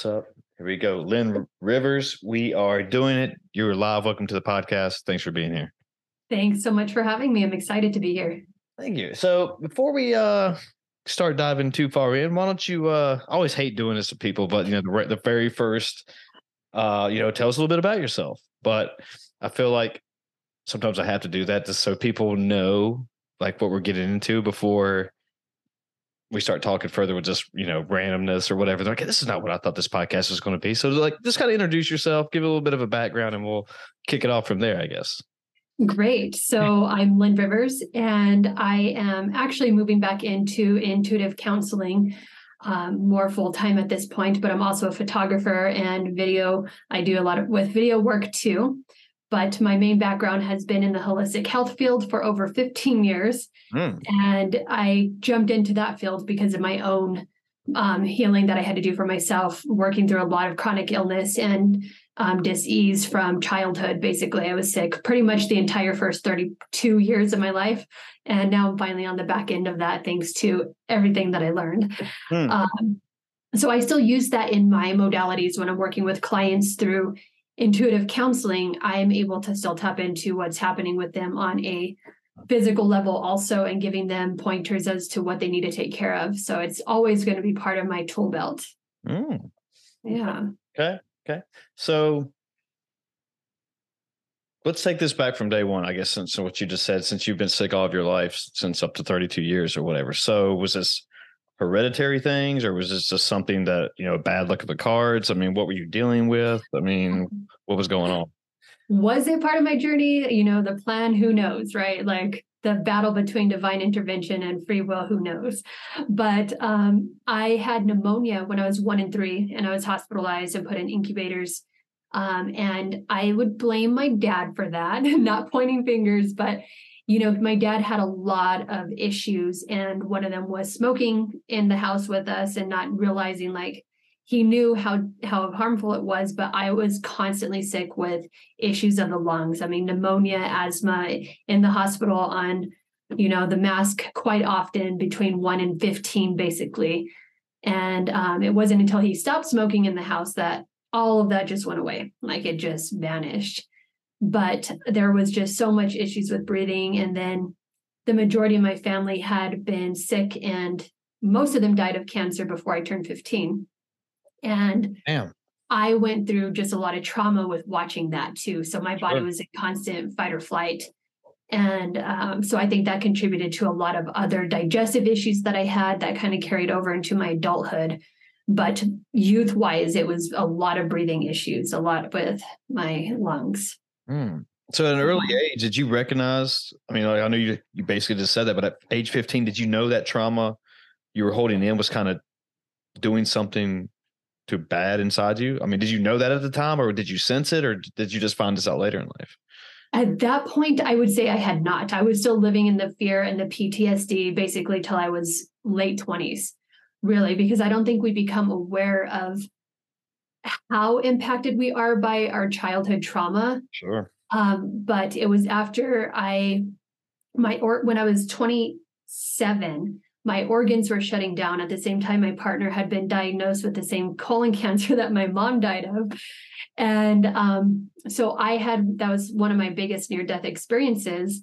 What's up? Here we go. Lynn Rivers, we are doing it. You're live. Welcome to the podcast. Thanks for being here. Thanks so much for having me. I'm excited to be here. Thank you. So before we uh start diving too far in, why don't you uh I always hate doing this to people, but you know, the the very first uh, you know, tell us a little bit about yourself. But I feel like sometimes I have to do that just so people know like what we're getting into before we start talking further with just you know randomness or whatever. They're like this is not what i thought this podcast was going to be. So like just kind of introduce yourself give a little bit of a background and we'll kick it off from there i guess. Great. So i'm lynn rivers and i am actually moving back into intuitive counseling um, more full time at this point but i'm also a photographer and video i do a lot of with video work too but my main background has been in the holistic health field for over 15 years. Mm. And I jumped into that field because of my own um, healing that I had to do for myself, working through a lot of chronic illness and um, disease from childhood. Basically, I was sick pretty much the entire first 32 years of my life. And now I'm finally on the back end of that, thanks to everything that I learned. Mm. Um, so I still use that in my modalities when I'm working with clients through intuitive counseling, I'm able to still tap into what's happening with them on a physical level also and giving them pointers as to what they need to take care of. So it's always going to be part of my tool belt. Mm. Yeah. Okay. Okay. So let's take this back from day one, I guess, since what you just said, since you've been sick all of your life, since up to 32 years or whatever. So was this hereditary things or was this just something that you know bad luck of the cards? I mean what were you dealing with? I mean what was going on? was it part of my journey? You know the plan who knows right? Like the battle between divine intervention and free will who knows? But um, i had pneumonia when i was one and three and i was hospitalized and put in incubators. Um, and i would blame my dad for that not pointing fingers but you know, my dad had a lot of issues, and one of them was smoking in the house with us and not realizing like he knew how how harmful it was but i was constantly sick with issues of the lungs. I mean pneumonia asthma in the hospital on you know the mask quite often between 1 and 15 basically. And um, it wasn't until he stopped smoking in the house that all of that just went away. Like it just vanished but there was just so much issues with breathing. And then the majority of my family had been sick and most of them died of cancer before I turned 15 and Damn. I went through just a lot of trauma with watching that too. So my body was in constant fight or flight. And um, so I think that contributed to a lot of other digestive issues that I had that kind of carried over into my adulthood. But youth wise it was a lot of breathing issues a lot with my lungs Mm. So at an early age, did you recognize? I mean, I know you you basically just said that, but at age 15, did you know that trauma you were holding in was kind of doing something too bad inside you? I mean, did you know that at the time, or did you sense it, or did you just find this out later in life? At that point, I would say I had not. I was still living in the fear and the PTSD basically till I was late 20s, really, because I don't think we become aware of how impacted we are by our childhood trauma. Sure. Um, but it was after I my or when I was 27, my organs were shutting down. At the same time, my partner had been diagnosed with the same colon cancer that my mom died of. And um, so I had, that was one of my biggest near death experiences.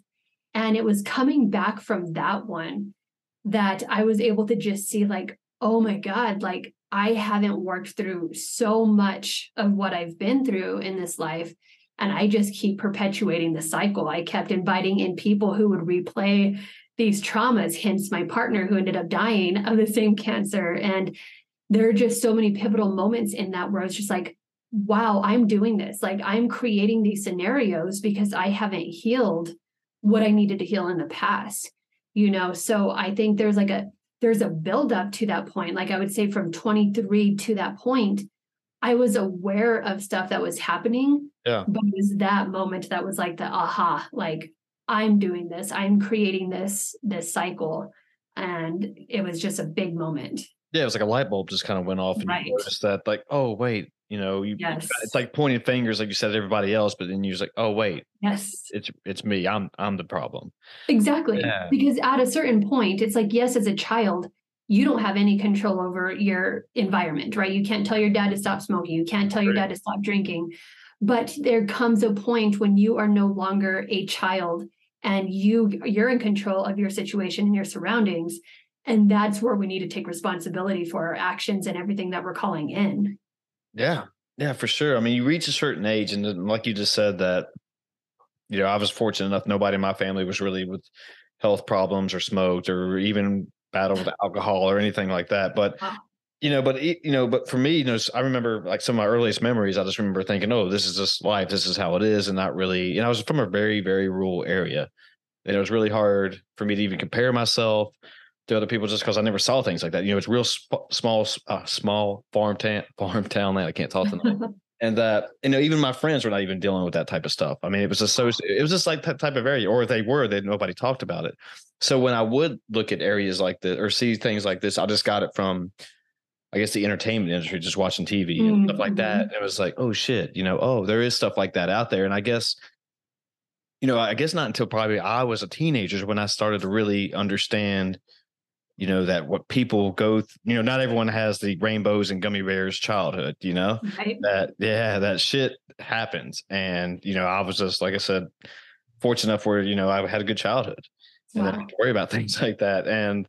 And it was coming back from that one that I was able to just see, like, oh my God, like I haven't worked through so much of what I've been through in this life. And I just keep perpetuating the cycle. I kept inviting in people who would replay these traumas, hence my partner who ended up dying of the same cancer. And there are just so many pivotal moments in that where I was just like, wow, I'm doing this. Like I'm creating these scenarios because I haven't healed what I needed to heal in the past. You know, so I think there's like a there's a buildup to that point. Like I would say from 23 to that point, I was aware of stuff that was happening. Yeah. But it was that moment that was like the aha, like I'm doing this, I'm creating this this cycle. And it was just a big moment. Yeah, it was like a light bulb just kind of went off and Right. you noticed that like, oh wait, you know, you Yes. it's like pointing fingers like you said everybody else, but then you're just like, oh wait, Yes. it's it's me. I'm I'm the problem. Exactly. Yeah. Because at a certain point, it's like, yes, as a child, you don't have any control over your environment, right? You can't tell your dad to stop smoking. You can't tell your dad to stop drinking. But there comes a point when you are no longer a child and you you're in control of your situation and your surroundings. And that's where we need to take responsibility for our actions and everything that we're calling in. Yeah. Yeah, for sure. I mean, you reach a certain age, and like you just said, that you know, I was fortunate enough. Nobody in my family was really with health problems or smoked or even battled with alcohol or anything like that. But Wow. you know, but you know, but for me, you know, I remember like some of my earliest memories. I just remember thinking, "Oh, this is just life. This is how it is," and not really. And I was from a very, very rural area, and it was really hard for me to even compare myself to other people just because I never saw things like that. You know, it's real sp- small, uh, small farm town, farm town. That I can't talk tonight. And that you know even my friends were not even dealing with that type of stuff. I mean it was just so it was just like that type of area or if they were that nobody talked about it. So when i would look at areas like this or see things like this i just got it from i guess the entertainment industry just watching tv and stuff like that. and it was like oh shit you know oh there is stuff like that out there. And i guess you know i guess not until probably i was a teenager when i started to really understand you know that what people go th- you know not everyone has the rainbows and gummy bears childhood you know? Right. that yeah that shit happens. And you know i was just like i said fortunate enough where you know i had a good childhood and I didn't worry about things like that. And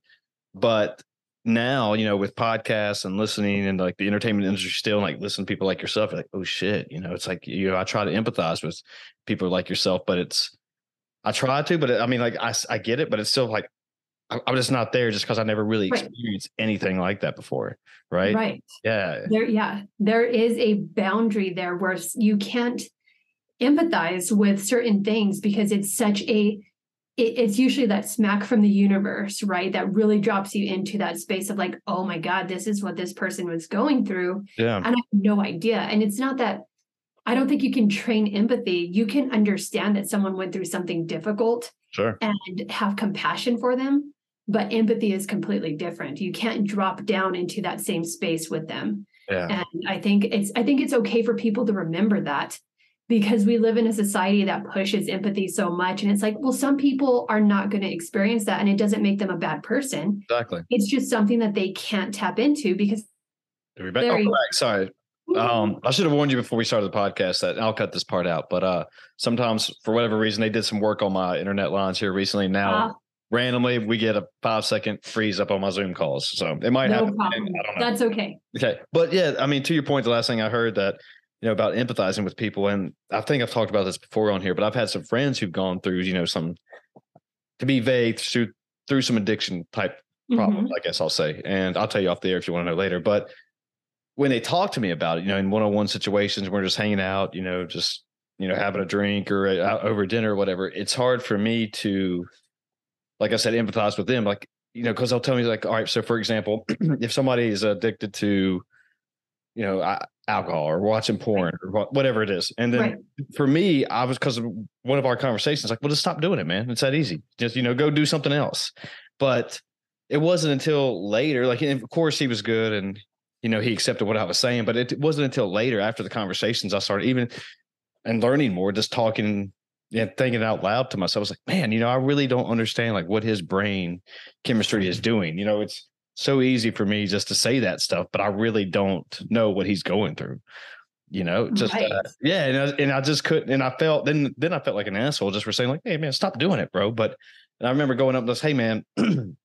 but now you know with podcasts and listening and like the entertainment industry still like listen to people like yourself you're like oh shit you know? It's like you know i try to empathize with people like yourself but it's i try to but it, i mean like I, I get it but it's still like i'm just not there just because i never really Right. experienced anything like that before right, Right. yeah. There yeah there is a boundary there where you can't empathize with certain things because it's such a it, it's usually that smack from the universe right that really drops you into that space of like oh my god this is what this person was going through. Yeah. And i have no idea and it's not that i don't think you can train empathy. You can understand that someone went through something difficult sure. and have compassion for them but empathy is completely different you can't drop down into that same space with them yeah and i think it's i think it's okay for people to remember that because we live in a society that pushes empathy so much and it's like well some people are not going to experience that and it doesn't make them a bad person exactly it's just something that they can't tap into because Are we back? Very- Oh, back. Sorry. Um, I should have warned you before we started the podcast that I'll cut this part out. But uh, sometimes for whatever reason, they did some work on my internet lines here recently. Now, uh, randomly, we get a five second freeze up on my Zoom calls. So it might no happen. problem. I don't know. that's okay Okay. But yeah, I mean, to your point, the last thing I heard that, you know, about empathizing with people, and I think I've talked about this before on here, but I've had some friends who've gone through, you know, some to be vague through through some addiction type problems, I guess I'll say. And I'll tell you off the air if you want to know later. But when they talk to me about it, you know, in one on one situations, we're just hanging out, you know, just, you know, having a drink or uh, out over dinner or whatever, it's hard for me to, like I said, empathize with them. Like, you know, because they'll tell me, like, all right, so for example, if somebody is addicted to, you know, alcohol or watching porn or whatever it is. And then Right. for me, I was because of one of our conversations, like, well, just stop doing it, man. It's that easy. Just, you know, go do something else. But it wasn't until later, like, of course, he was good and, you know, he accepted what I was saying, but it wasn't until later after the conversations I started even and learning more, just talking yeah, thinking out loud to myself, I was like, man, you know, I really don't understand like what his brain chemistry is doing. You know, it's so easy for me just to say that stuff, but I really don't know what he's going through. You know, just uh, Right. uh, yeah, and I, and I just couldn't, and I felt then then I felt like an asshole just for saying like, hey man, stop doing it, bro. But and I remember going up and just, hey man,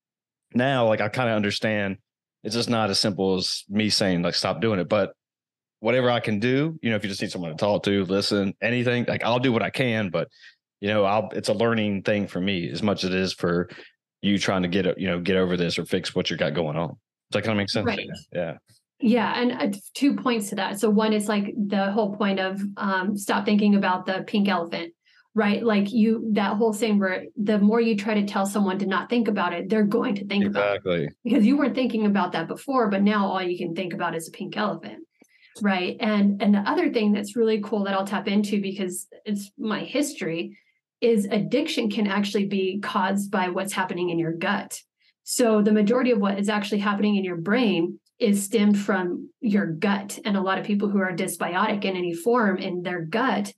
now like I kind of understand. It's just not as simple as me saying like stop doing it, but whatever I can do, you know, if you just need someone to talk to, listen, anything, like I'll do what I can, but you know, I'll it's a learning thing for me as much as it is for you trying to get you know get over this or fix what you got going on. Does that kind of make sense? Right. Yeah. Yeah, and uh, two points to that. So one is like the whole point of um, stop thinking about the pink elephant, right? Like you, that whole thing where the more you try to tell someone to not think about it, they're going to think about it Exactly. because you weren't thinking about that before, but now all you can think about is a pink elephant, right? And and the other thing that's really cool that I'll tap into because it's my history is addiction can actually be caused by what's happening in your gut. So the majority of what is actually happening in your brain is stemmed from your gut. And a lot of people who are dysbiotic in any form in their gut,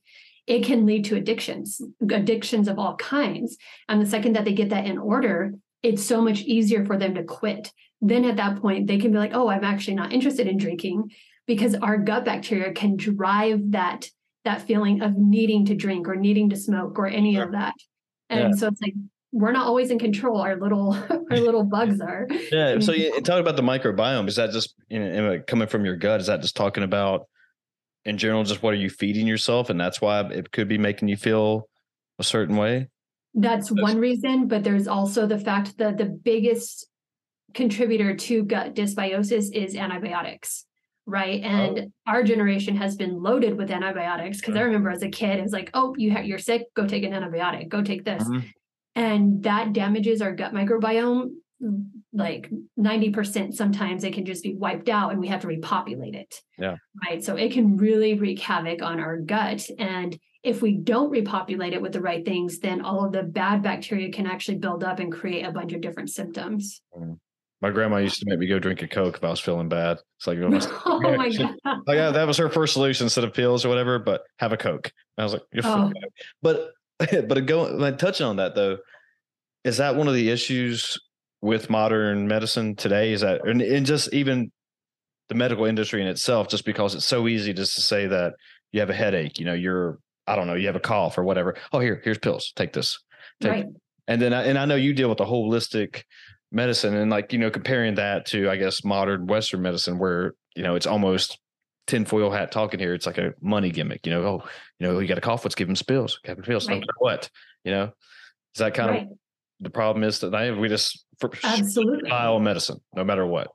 it can lead to addictions, addictions of all kinds. And the second that they get that in order, it's so much easier for them to quit. Then at that point, they can be like, oh, I'm actually not interested in drinking because our gut bacteria can drive that that feeling of needing to drink or needing to smoke or any of that. And Yeah. so it's like we're not always in control. Our little our little bugs are. Yeah. So Mhm. you talk about the microbiome. Is that just you know, coming from your gut? Is that just talking about in general, just what are you feeding yourself, and that's why it could be making you feel a certain way? That's one reason, but there's also the fact that the biggest contributor to gut dysbiosis is antibiotics, right? And our generation has been loaded with antibiotics because I remember as a kid, it was like, oh, you ha- you're sick, go take an antibiotic, go take this, Mhm. and that damages our gut microbiome. Like 90% sometimes it can just be wiped out and we have to repopulate it. Yeah. Right. So it can really wreak havoc on our gut. And if we don't repopulate it with the right things, then all of the bad bacteria can actually build up and create a bunch of different symptoms. My grandma used to make me go drink a Coke if I was feeling bad. It's like, oh my oh she- God. like yeah, that was her first solution instead of pills or whatever. But have a Coke. And I was like, you're Oh. But but going like touching on that though, is that one of the issues with modern medicine today? Is that and, and just even the medical industry in itself, just because it's so easy just to say that you have a headache, you know, you're I don't know, you have a cough or whatever. Oh, here, here's pills. Take this. Take Right. and then I, and I know you deal with the holistic medicine and like you know comparing that to I guess modern Western medicine where you know it's almost tinfoil hat talking here. It's like a money gimmick. You know, oh, you know, you got a cough. Let's give him spills. Give him pills. No matter what. You know, is that kind Right. of the problem? Is that I- we just for Absolutely. style medicine, no matter what.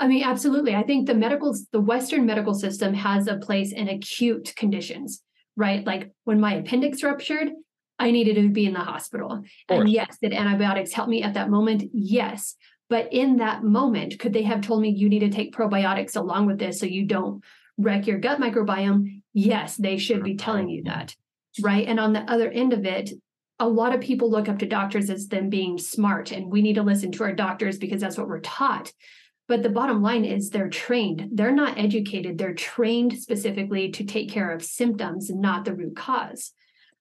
I mean, absolutely. I think the medical, the Western medical system has a place in acute conditions, right? Like when my appendix ruptured, I needed to be in the hospital. And yes, did antibiotics help me at that moment? Yes. But in that moment, could they have told me you need to take probiotics along with this so you don't wreck your gut microbiome? Yes, they should be telling you mm-hmm. that. Right. And on the other end of it, a lot of people look up to doctors as them being smart, and we need to listen to our doctors because that's what we're taught. But the bottom line is they're trained. They're not educated. They're trained specifically to take care of symptoms, not the root cause.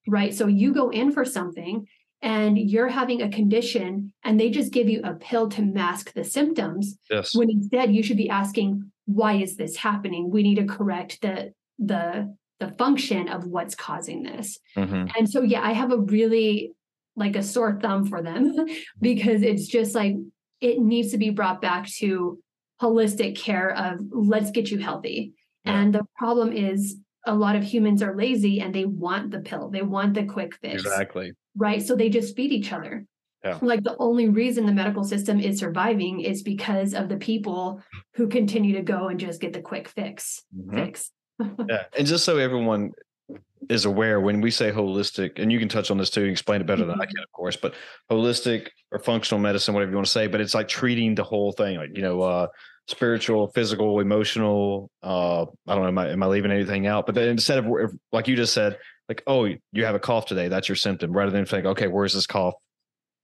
Right. So you go in for something and you're having a condition and they just give you a pill to mask the symptoms Yes. when instead you should be asking why is this happening we need to correct the the the function of what's causing this Mhm. and so yeah i have a really like a sore thumb for them because it's just like it needs to be brought back to holistic care of let's get you healthy Yeah. and the problem is a lot of humans are lazy and they want the pill they want the quick fix Exactly. right? So they just feed each other. Yeah. Like the only reason the medical system is surviving is because of the people who continue to go and just get the quick fix. Mhm. Fix. Yeah. And just so everyone is aware, when we say holistic, and you can touch on this too, explain it better than I Mhm. can, of course, but holistic or functional medicine, whatever you want to say, but it's like treating the whole thing, like, you know, uh, spiritual, physical, emotional. Uh, I don't know, am I, am I leaving anything out? But then instead of, if- like you just said, like, oh, you have a cough today, that's your symptom, rather than think, okay, where's this cough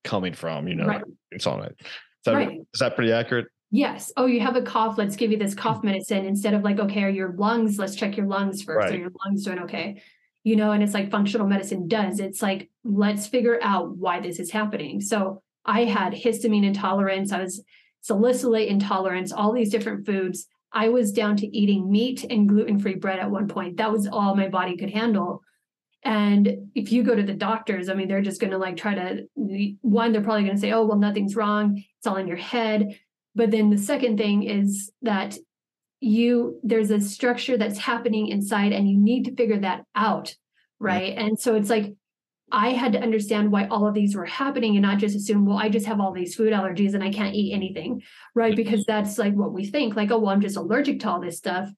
coming from? You know, Right. it's on it. So Right. is that pretty accurate? Yes. Oh, you have a cough. Let's give you this cough medicine instead of like, okay, are your lungs? Let's check your lungs first. Are your lungs doing okay? you know, and it's like functional medicine does. It's like, let's figure out why this is happening. So I had histamine intolerance, I was salicylate intolerance, all these different foods. I was down to eating meat and gluten free bread at one point. That was all my body could handle. And if you go to the doctors, I mean, they're just going to like try to, one, they're probably going to say, oh, well, nothing's wrong. It's all in your head. But then the second thing is that you, there's a structure that's happening inside and you need to figure that out. Right. And so it's like, I had to understand why all of these were happening and not just assume, well, I just have all these food allergies and I can't eat anything, right? Because that's like what we think, like, oh, well, I'm just allergic to all this stuff.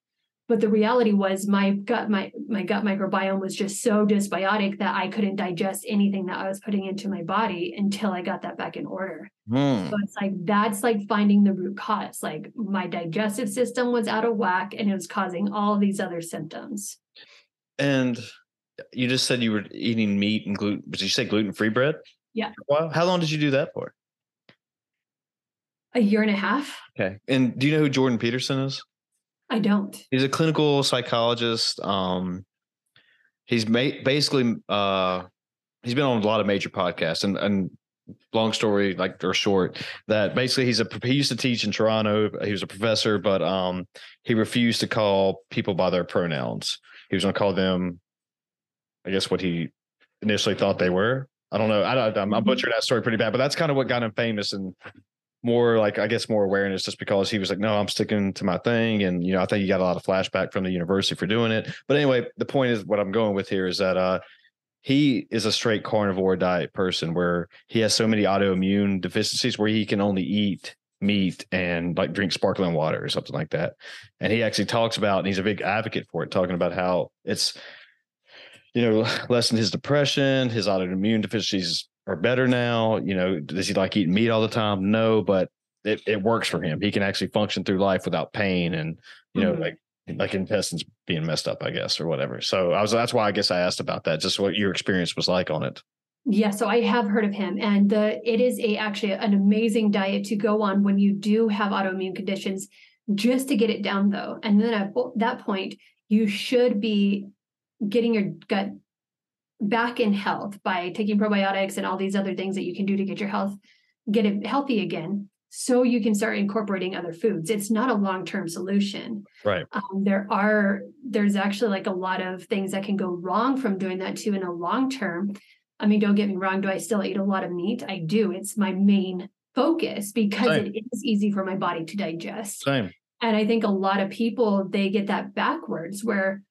But the reality was my gut, my my gut microbiome was just so dysbiotic that I couldn't digest anything that I was putting into my body until I got that back in order. Mm. So it's like that's like finding the root cause. Like my digestive system was out of whack and it was causing all these other symptoms. And you just said you were eating meat and gluten. Did you say gluten free bread? Yeah. Wow. How long did you do that for? A year and a half. Okay. And do you know who Jordan Peterson is? I don't. He's a clinical psychologist. Um, he's ma- basically uh, he's been on a lot of major podcasts and and long story like or short that basically he's a he used to teach in Toronto. He was a professor, but um, he refused to call people by their pronouns. He was going to call them I guess what he initially thought they were. I don't know. I, I'm, I'm mm-hmm. butchering that story pretty bad, but that's kind of what got him famous and more like I guess more awareness just because he was like, no, I'm sticking to my thing, and you know I think he got a lot of flashback from the university for doing it. But anyway, the point is what I'm going with here is that uh, he is a straight carnivore diet person where he has so many autoimmune deficiencies where he can only eat meat and like drink sparkling water or something like that. And he actually talks about, and he's a big advocate for it, talking about how it's you know, lessen his depression, his autoimmune deficiencies are better now. You know, does he like eating meat all the time? No, but it, it works for him. He can actually function through life without pain and, you know, mm-hmm. like like intestines being messed up, I guess, or whatever. So I was that's why I guess I asked about that, just what your experience was like on it. Yeah, so I have heard of him, and the it is a actually an amazing diet to go on when you do have autoimmune conditions, just to get it down though. And then at that point, you should be getting your gut back in health by taking probiotics and all these other things that you can do to get your health get it healthy again so you can start incorporating other foods. It's not a long-term solution. Right. Um, there are there's actually like a lot of things that can go wrong from doing that too in a long term. I mean don't get me wrong do i still eat a lot of meat? I do. It's my main focus because Same. it is easy for my body to digest. Same. and i think a lot of people they get that backwards where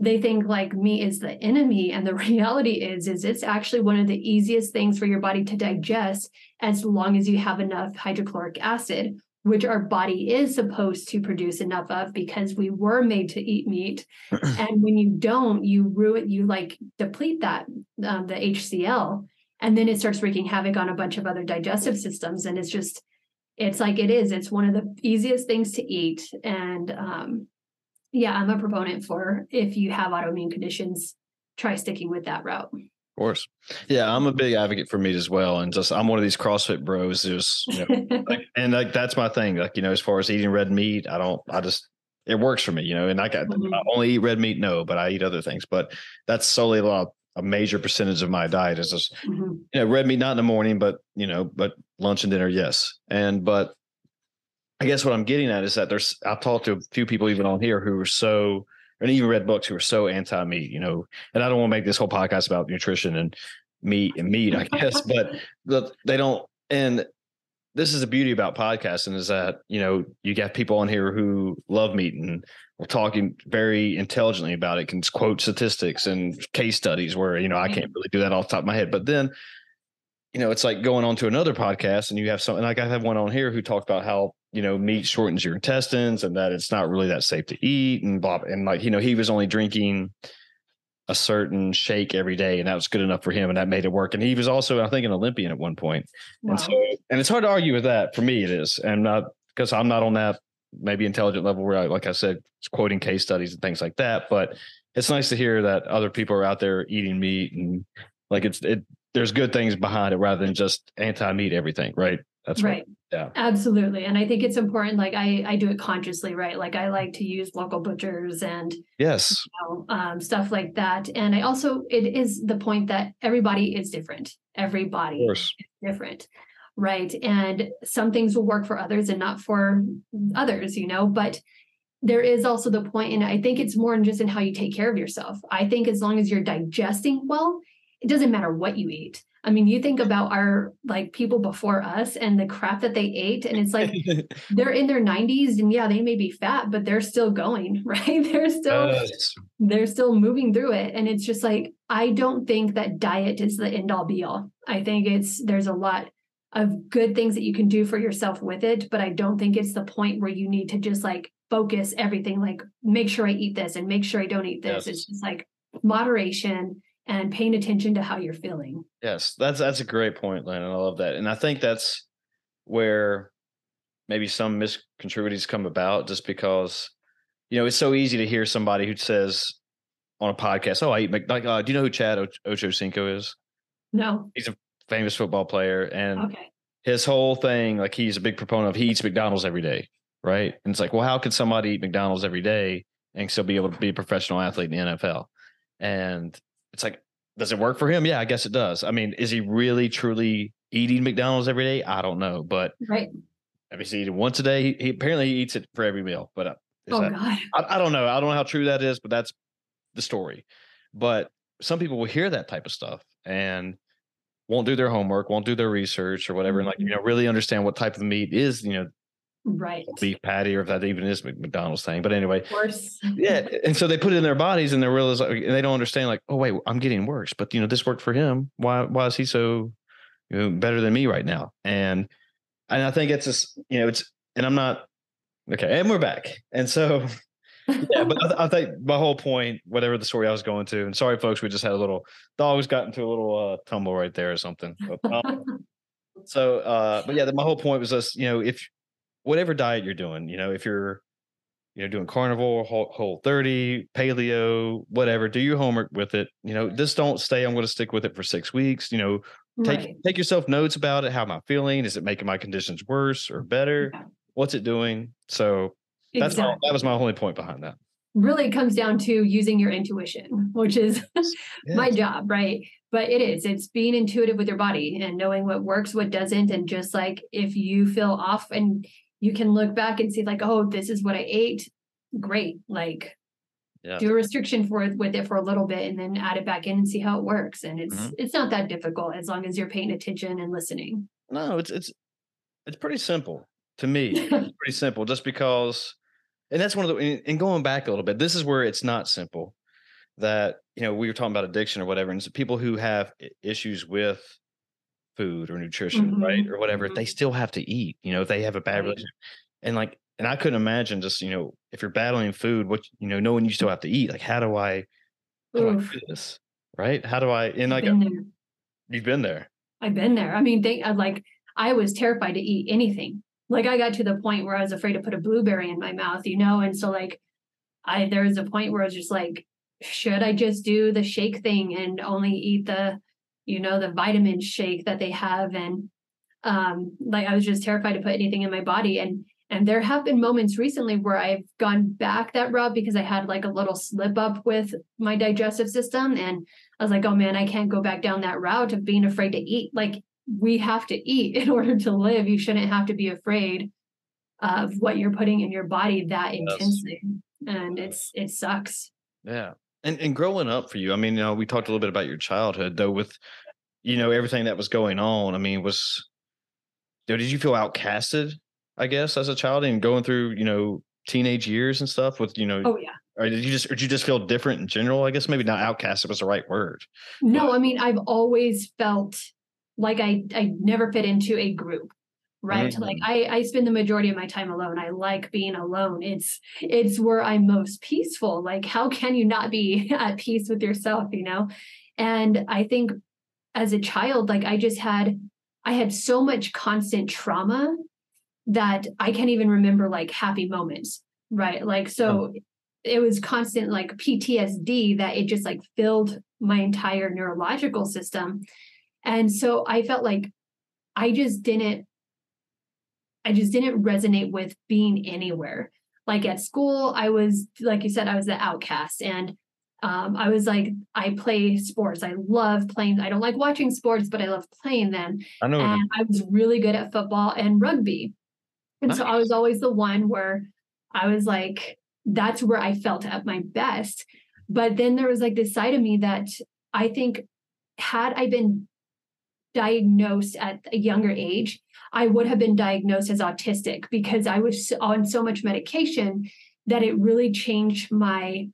they think like meat is the enemy and the reality is is it's actually one of the easiest things for your body to digest as long as you have enough hydrochloric acid which our body is supposed to produce enough of because we were made to eat meat. And when you don't you ruin you like deplete that um, the hcl and then it starts wreaking havoc on a bunch of other digestive systems and it's just it's like it is. It's one of the easiest things to eat and um, yeah, I'm a proponent for if you have autoimmune conditions, try sticking with that route. Of course. Yeah, I'm a big advocate for meat as well. And just I'm one of these CrossFit bros There's you know, like, and like that's my thing. Like, you know, as far as eating red meat, I don't I just it works for me, you know, and I got mm-hmm. I only eat red meat, no, but I eat other things. But that's solely a lot a major percentage of my diet is just mm-hmm. you know, red meat not in the morning, but you know, but lunch and dinner, yes. And but I guess what I'm getting at is that there's I've talked to a few people even on here who are so and even read books who are so anti meat, you know, and I don't want to make this whole podcast about nutrition and meat and meat, I guess, but the, they don't and this is the beauty about podcasting is that you know you got people on here who love meat and we're talking very intelligently about it can quote statistics and case studies where you know i can't mm-hmm. really do that off the top of my head but then you know it's like going on to another podcast and you have something like i have one on here who talked about how you know, meat shortens your intestines and that it's not really that safe to eat and blah. And like, you know, he was only drinking a certain shake every day and that was good enough for him and that made it work. And he was also, I think, an Olympian at one point. Wow. And so, and it's hard to argue with that. For me, it is. And not because I'm not on that maybe intelligent level where I, like I said, quoting case studies and things like that. But it's nice to hear that other people are out there eating meat and like it's, it, there's good things behind it rather than just anti meat everything. Right. That's right. right. Yeah. Absolutely. And I think it's important. Like I, I do it consciously, right? Like I like to use local butchers and Yes. you know, um, stuff like that. And I also, it is the point that everybody is different. Everybody is different. Right. And some things will work for others and not for others, you know, but there is also the point, and I think it's more just in how you take care of yourself. I think as long as you're digesting well, it doesn't matter what you eat. I mean, you think about our like people before us and the crap that they ate, and it's like they're in their 90s and yeah, they may be fat, but they're still going, right? They're still Yes. they're still moving through it. And it's just like, I don't think that diet is the end all be all. I think it's there's a lot of good things that you can do for yourself with it, but I don't think it's the point where you need to just like focus everything, like make sure I eat this and make sure I don't eat this. Yes. It's just like moderation and paying attention to how you're feeling. Yes, that's that's a great point, Landon. I love that, and I think that's where maybe some misconstruities come about, just because you know it's so easy to hear somebody who says on a podcast, "Oh, I eat Mc-, like." Uh, do you know who Chad o- Ochocinco is? No. He's a famous football player, and Okay. his whole thing, like he's a big proponent of he eats McDonald's every day, right? And it's like, well, how could somebody eat McDonald's every day and still be able to be a professional athlete in the NFL? And it's like, does it work for him? Yeah, I guess it does. I mean, is he really truly eating McDonald's every day? I don't know, but Right. if he's eating once a day, he, he apparently he eats it for every meal. But uh, Oh that- God. I, I don't know. I don't know how true that is, but that's the story. But some people will hear that type of stuff and won't do their homework, won't do their research or whatever, and like you know, really understand what type of meat is, you know, Right. beef patty or if that even is McDonald's thing. But anyway, Of course. yeah. And so they put it in their bodies and they realize like, and they don't understand like, oh wait, I'm getting worse, but you know, this worked for him. Why why is he so you know better than me right now? And and I think it's just you know it's and I'm not okay. And we're back. And so yeah, but I, th- I think my whole point, whatever the story I was going to, and sorry, folks, we just had a little dogs got into a little uh, tumble right there or something. But, um, so, uh, but yeah, the, my whole point was just you know if whatever diet you're doing, you know, if you're you know doing carnivore, whole, whole thirty, paleo, whatever, do your homework with it. You know, just don't stay. I'm going to stick with it for six weeks. You know, take right. take yourself notes about it. How am I feeling? Is it making my conditions worse or better? Yeah. What's it doing? So that's all, that was my only point behind that. really comes down to using your intuition, which is my job, right? But it is, it's being intuitive with your body and knowing what works, what doesn't. And just like if you feel off and you can look back and see, like, oh, this is what I ate, great. Like, Yeah. do a restriction for it with it for a little bit and then add it back in and see how it works. And it's Mhm. it's not that difficult as long as you're paying attention and listening. No, it's it's it's pretty simple to me. It's pretty simple, just because, and that's one of the. and- And going back a little bit, this is where it's not simple. That you know we were talking about addiction or whatever, and so people who have issues with food or nutrition, right, Mhm, or whatever, they still have to eat. You know, if they have a bad Right. relationship, and like, and I couldn't imagine just you know if you're battling food, what you know, knowing you still have to eat. Like, how do I, how do I do this? Right? How do I? And like, Been there. you've been there. I've been there. I mean, they I like I was terrified to eat anything. Like I got to the point where I was afraid to put a blueberry in my mouth, you know, and so like I there was a point where I was just like, should I just do the shake thing and only eat the, you know, the vitamin shake that they have and um like I was just terrified to put anything in my body and and there have been moments recently where I've gone back that route because I had like a little slip up with my digestive system and I was like, oh man, I can't go back down that route of being afraid to eat. Like we have to eat in order to live. You shouldn't have to be afraid of what you're putting in your body that Yes. intensely. And it's it sucks. Yeah. And and growing up for you, I mean, you know, we talked a little bit about your childhood though with you know everything that was going on. I mean, was you know, did you feel outcasted, I guess, as a child and going through, you know, teenage years and stuff with, you know, Oh yeah. or did you just or did you just feel different in general? I guess maybe not outcasted was the right word. No, I mean, I've always felt like I I never fit into a group. Right. Mm-hmm. Like I, I spend the majority of my time alone. I like being alone. It's it's where I'm most peaceful. Like, how can you not be at peace with yourself, you know? And I think as a child, like I just had I had so much constant trauma that I can't even remember like happy moments. Right. Like so mm-hmm. it was constant like PTSD that it just like filled my entire neurological system. And so I felt like I just didn't I just didn't resonate with being anywhere. Like at school, I was, like you said, I was the outcast. And um, I was like, I play sports. I love playing. I don't like watching sports, but I love playing them. I know. And I was really good at football and rugby. And nice. so I was always the one where I was like, that's where I felt at my best. But then there was like this side of me that I think had I been diagnosed at a younger age, I would have been diagnosed as autistic because I was on so much medication that it really changed my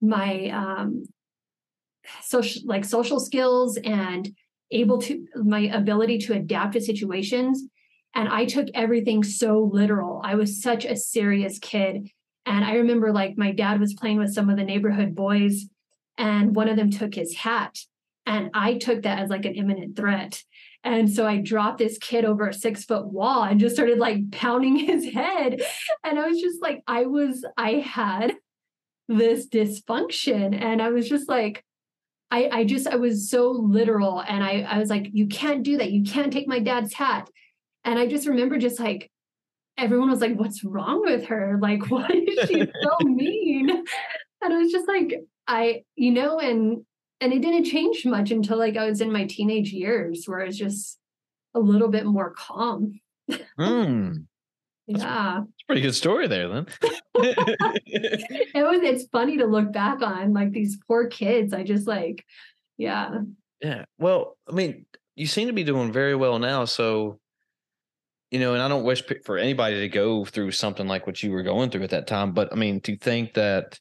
my um social like social skills and able to my ability to adapt to situations and I took everything so literal. I was such a serious kid and I remember like my dad was playing with some of the neighborhood boys and one of them took his hat and I took that as like an imminent threat. And so I dropped this kid over a six foot wall and just started like pounding his head. And I was just like, I was, I had this dysfunction. And I was just like, I, I just, I was so literal. And I, I was like, you can't do that. You can't take my dad's hat. And I just remember just like, everyone was like, what's wrong with her? Like, why is she so mean? And I was just like, I, you know, and and it didn't change much until like I was in my teenage years where I was just a little bit more calm. Mm. yeah. It's a pretty good story there then. it was it's funny to look back on like these poor kids. I just like, yeah. Yeah. Well, I mean, you seem to be doing very well now. So, you know, and I don't wish for anybody to go through something like what you were going through at that time, but I mean, to think that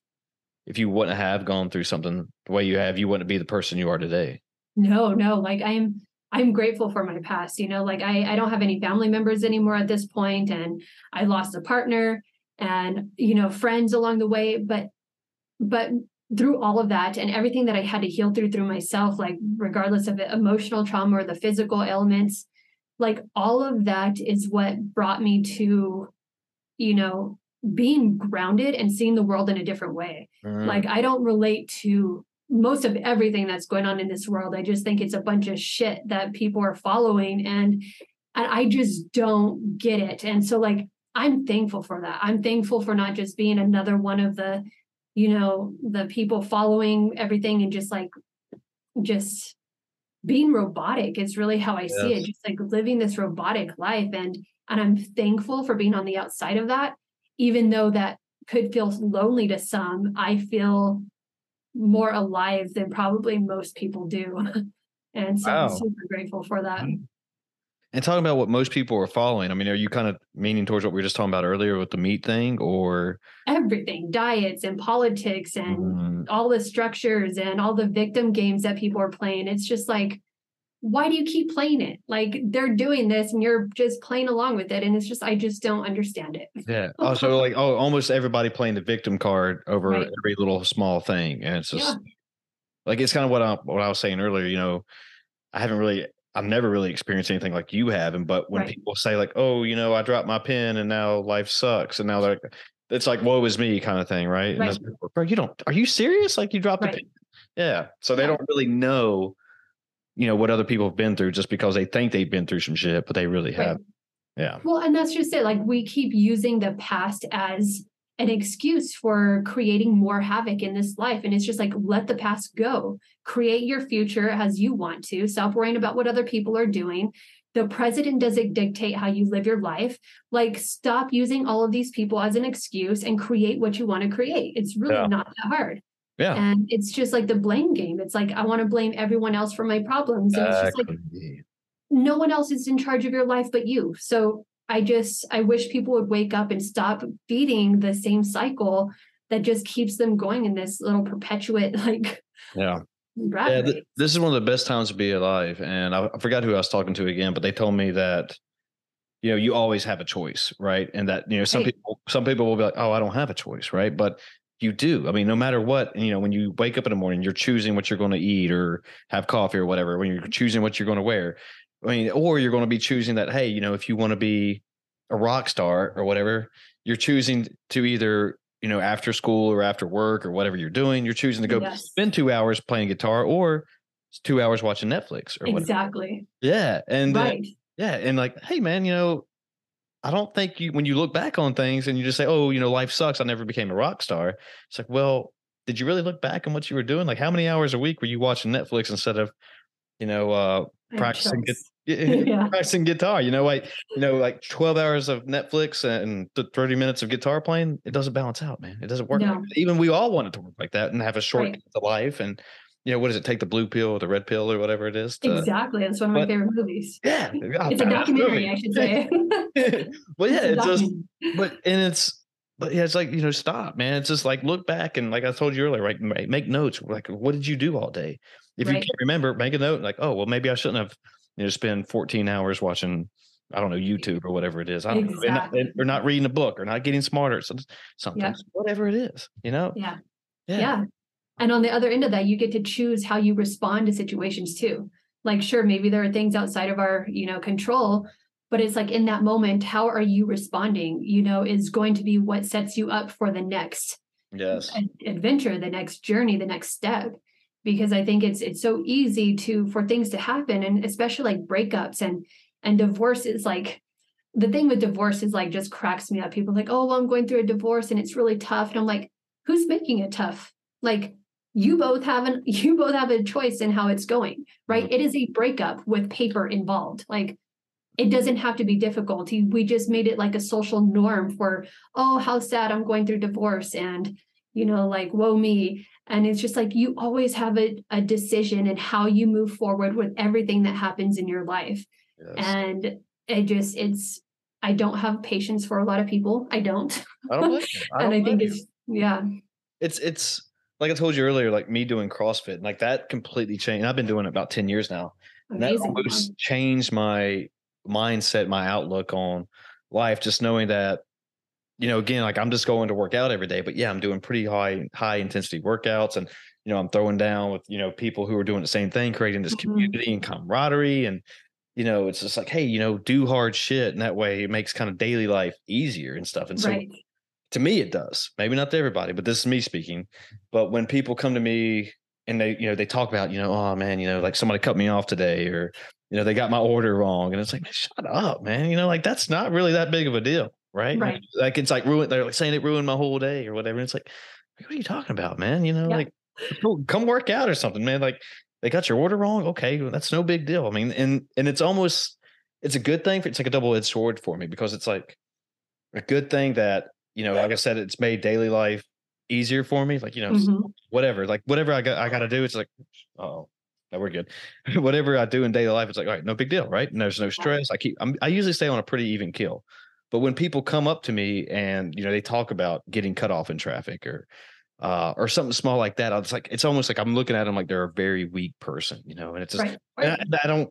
if you wouldn't have gone through something the way you have, you wouldn't be the person you are today. No, no. Like I'm I'm grateful for my past. You know, like I, I don't have any family members anymore at this point, and I lost a partner and you know friends along the way. But but through all of that and everything that I had to heal through through myself, like regardless of emotional trauma or the physical ailments, like all of that is what brought me to, you know, being grounded and seeing the world in a different way. Mm. Like I don't relate to most of everything that's going on in this world. I just think it's a bunch of shit that people are following and and I just don't get it. And so like I'm thankful for that. I'm thankful for not just being another one of the you know the people following everything and just like just being robotic is really how I yes. see it. Just like living this robotic life and and I'm thankful for being on the outside of that even though that could feel lonely to some, I feel more alive than probably most people do. and so wow. I'm super grateful for that. Mm-hmm. And talking about what most people are following, I mean, are you kind of meaning towards what we were just talking about earlier with the meat thing or everything, diets and politics and mm. all the structures and all the victim games that people are playing? It's just like, why do you keep playing it? Like they're doing this and you're just playing along with it. And it's just, I just don't understand it. Yeah. Oh, also, like, oh, almost everybody playing the victim card over right. every little small thing. And it's just yeah. like, it's kind of what I, what I was saying earlier, you know, I haven't really, I've never really experienced anything like you have. And, but when right. people say like, oh, you know, I dropped my pen and now life sucks. And now they're, it's like, woe is me kind of thing. Right. right. And bro, you don't, are you serious? Like you dropped right. the pen. Yeah. So they yeah. don't really know you know what other people have been through just because they think they've been through some shit, but they really right. have. Yeah. Well, and that's just it. Like we keep using the past as an excuse for creating more havoc in this life. And it's just like, let the past go. Create your future as you want to. Stop worrying about what other people are doing. The president doesn't dictate how you live your life. Like, stop using all of these people as an excuse and create what you want to create. It's really yeah. not that hard. Yeah. And it's just like the blame game. It's like I want to blame everyone else for my problems. And it's just like no one else is in charge of your life but you. So I just I wish people would wake up and stop feeding the same cycle that just keeps them going in this little perpetuate like yeah yeah th- this is one of the best times to be alive and I, I forgot who i was talking to again but they told me that you know you always have a choice right and that you know some right. people some people will be like oh i don't have a choice right but you do. I mean, no matter what, you know, when you wake up in the morning, you're choosing what you're going to eat or have coffee or whatever, when you're choosing what you're going to wear. I mean, or you're going to be choosing that, hey, you know, if you want to be a rock star or whatever, you're choosing to either, you know, after school or after work or whatever you're doing, you're choosing to go yes. spend two hours playing guitar or two hours watching Netflix or exactly. Yeah. And uh, right. Uh, yeah. And like, hey man, you know, I don't think you when you look back on things and you just say, "Oh, you know, life sucks. I never became a rock star." It's like, well, did you really look back on what you were doing? Like, how many hours a week were you watching Netflix instead of, you know, uh, practicing yeah. practicing guitar? You know, like you know, like twelve hours of Netflix and thirty minutes of guitar playing. It doesn't balance out, man. It doesn't work. No. Like Even we all want it to work like that and have a short right. life and you know, what does it take the blue pill or the red pill or whatever it is? To, exactly. That's one of my favorite movies. Yeah. it's a documentary, I should say. but yeah, it's, it's just, but, and it's, but yeah, it's like, you know, stop, man. It's just like, look back. And like I told you earlier, right? Make notes. Like, what did you do all day? If right. you can't remember, make a note like, oh, well, maybe I shouldn't have, you know, spend 14 hours watching, I don't know, YouTube or whatever it is. I don't exactly. know. Or not reading a book or not getting smarter. So something, yeah. whatever it is, you know? Yeah. Yeah. yeah. And on the other end of that, you get to choose how you respond to situations too. Like, sure, maybe there are things outside of our, you know, control, but it's like in that moment, how are you responding? You know, is going to be what sets you up for the next yes adventure, the next journey, the next step. Because I think it's it's so easy to for things to happen, and especially like breakups and and divorce is like the thing with divorce is like just cracks me up. People like, oh, well, I'm going through a divorce and it's really tough. And I'm like, who's making it tough? Like you both have an you both have a choice in how it's going right? Mm-hmm. it is a breakup with paper involved like it doesn't have to be difficult. We just made it like a social norm for oh how sad i'm going through divorce and you know like woe me. And it's just like you always have a, a decision and how you move forward with everything that happens in your life. Yes. and it just it's i don't have patience for a lot of people. I don't, I don't I and i think it's yeah. It's it's like I told you earlier, like me doing CrossFit, like that completely changed. I've been doing it about 10 years now. And that almost changed my mindset, my outlook on life, just knowing that, you know, again, like I'm just going to work out every day, but yeah, I'm doing pretty high, high intensity workouts and, you know, I'm throwing down with, you know, people who are doing the same thing, creating this mm-hmm. community and camaraderie. And, you know, it's just like, hey, you know, do hard shit. And that way it makes kind of daily life easier and stuff. And so right to me it does. Maybe not to everybody but this is me speaking. But when people come to me and they you know they talk about you know oh man you know like somebody cut me off today or you know they got my order wrong and it's like shut up man. You know like that's not really that big of a deal right? Right. Like it's like ruined they're like saying it ruined my whole day or whatever and it's like what are you talking about man? You know yeah. like come work out or something man like they got your order wrong? Okay well, that's no big deal. I mean and and it's almost it's a good thing for it's like a double-edged sword for me because it's like a good thing that you know, like I said, it's made daily life easier for me. Like, you know, mm-hmm. whatever, like whatever I got, I got to do. It's like, oh, no, we're good. whatever I do in daily life, it's like, all right, no big deal, right? And there's no stress. I keep, I'm, I usually stay on a pretty even kill. But when people come up to me and you know they talk about getting cut off in traffic or uh, or something small like that, I was like, it's almost like I'm looking at them like they're a very weak person, you know. And it's just, right. Right. I, I, don't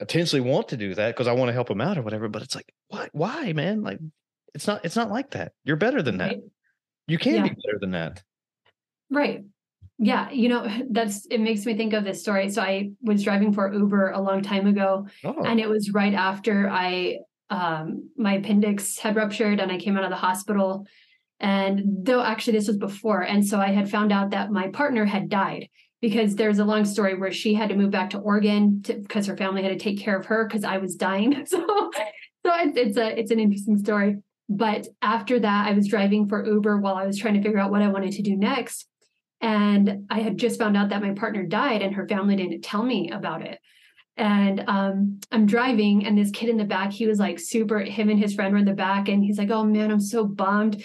intentionally want to do that because I want to help them out or whatever. But it's like, why, why, man? Like, it's not it's not like that. You're better than that. Right. You can yeah. be better than that. Right. Yeah, you know, that's it makes me think of this story. So I was driving for Uber a long time ago oh. and it was right after I um my appendix had ruptured and I came out of the hospital and though actually this was before and so I had found out that my partner had died because there's a long story where she had to move back to Oregon because her family had to take care of her because I was dying. So so it's, it's a it's an interesting story. But after that, I was driving for Uber while I was trying to figure out what I wanted to do next. And I had just found out that my partner died and her family didn't tell me about it. And um, I'm driving, and this kid in the back, he was like super, him and his friend were in the back, and he's like, Oh man, I'm so bummed.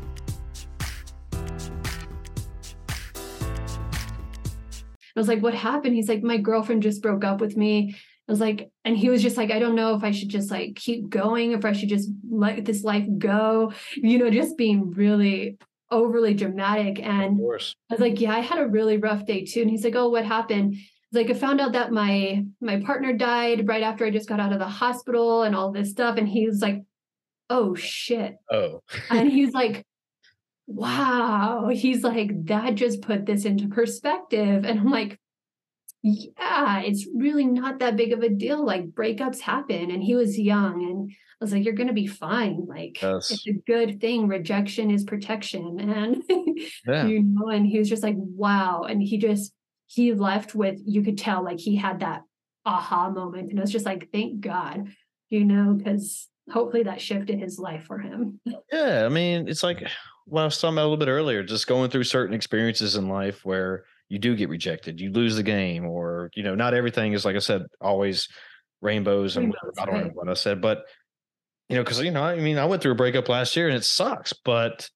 Was like, what happened? He's like, my girlfriend just broke up with me. I was like, and he was just like, I don't know if I should just like keep going, if I should just let this life go, you know, just being really overly dramatic. And I was like, yeah, I had a really rough day too. And he's like, oh, what happened? Like I found out that my my partner died right after I just got out of the hospital and all this stuff. And he was like, oh shit. Oh. and he's like, wow. He's like, that just put this into perspective. And I'm like, yeah, it's really not that big of a deal. Like breakups happen. And he was young and I was like, you're gonna be fine. Like yes. it's a good thing. Rejection is protection. And yeah. you know, and he was just like, wow. And he just he left with you could tell like he had that aha moment. And it was just like, thank God, you know, because hopefully that shifted his life for him. Yeah. I mean, it's like what I was talking about a little bit earlier, just going through certain experiences in life where you do get rejected, you lose the game, or you know, not everything is like I said, always rainbows and rainbows, I don't right. know what I said, but you know, because you know, I mean, I went through a breakup last year and it sucks, but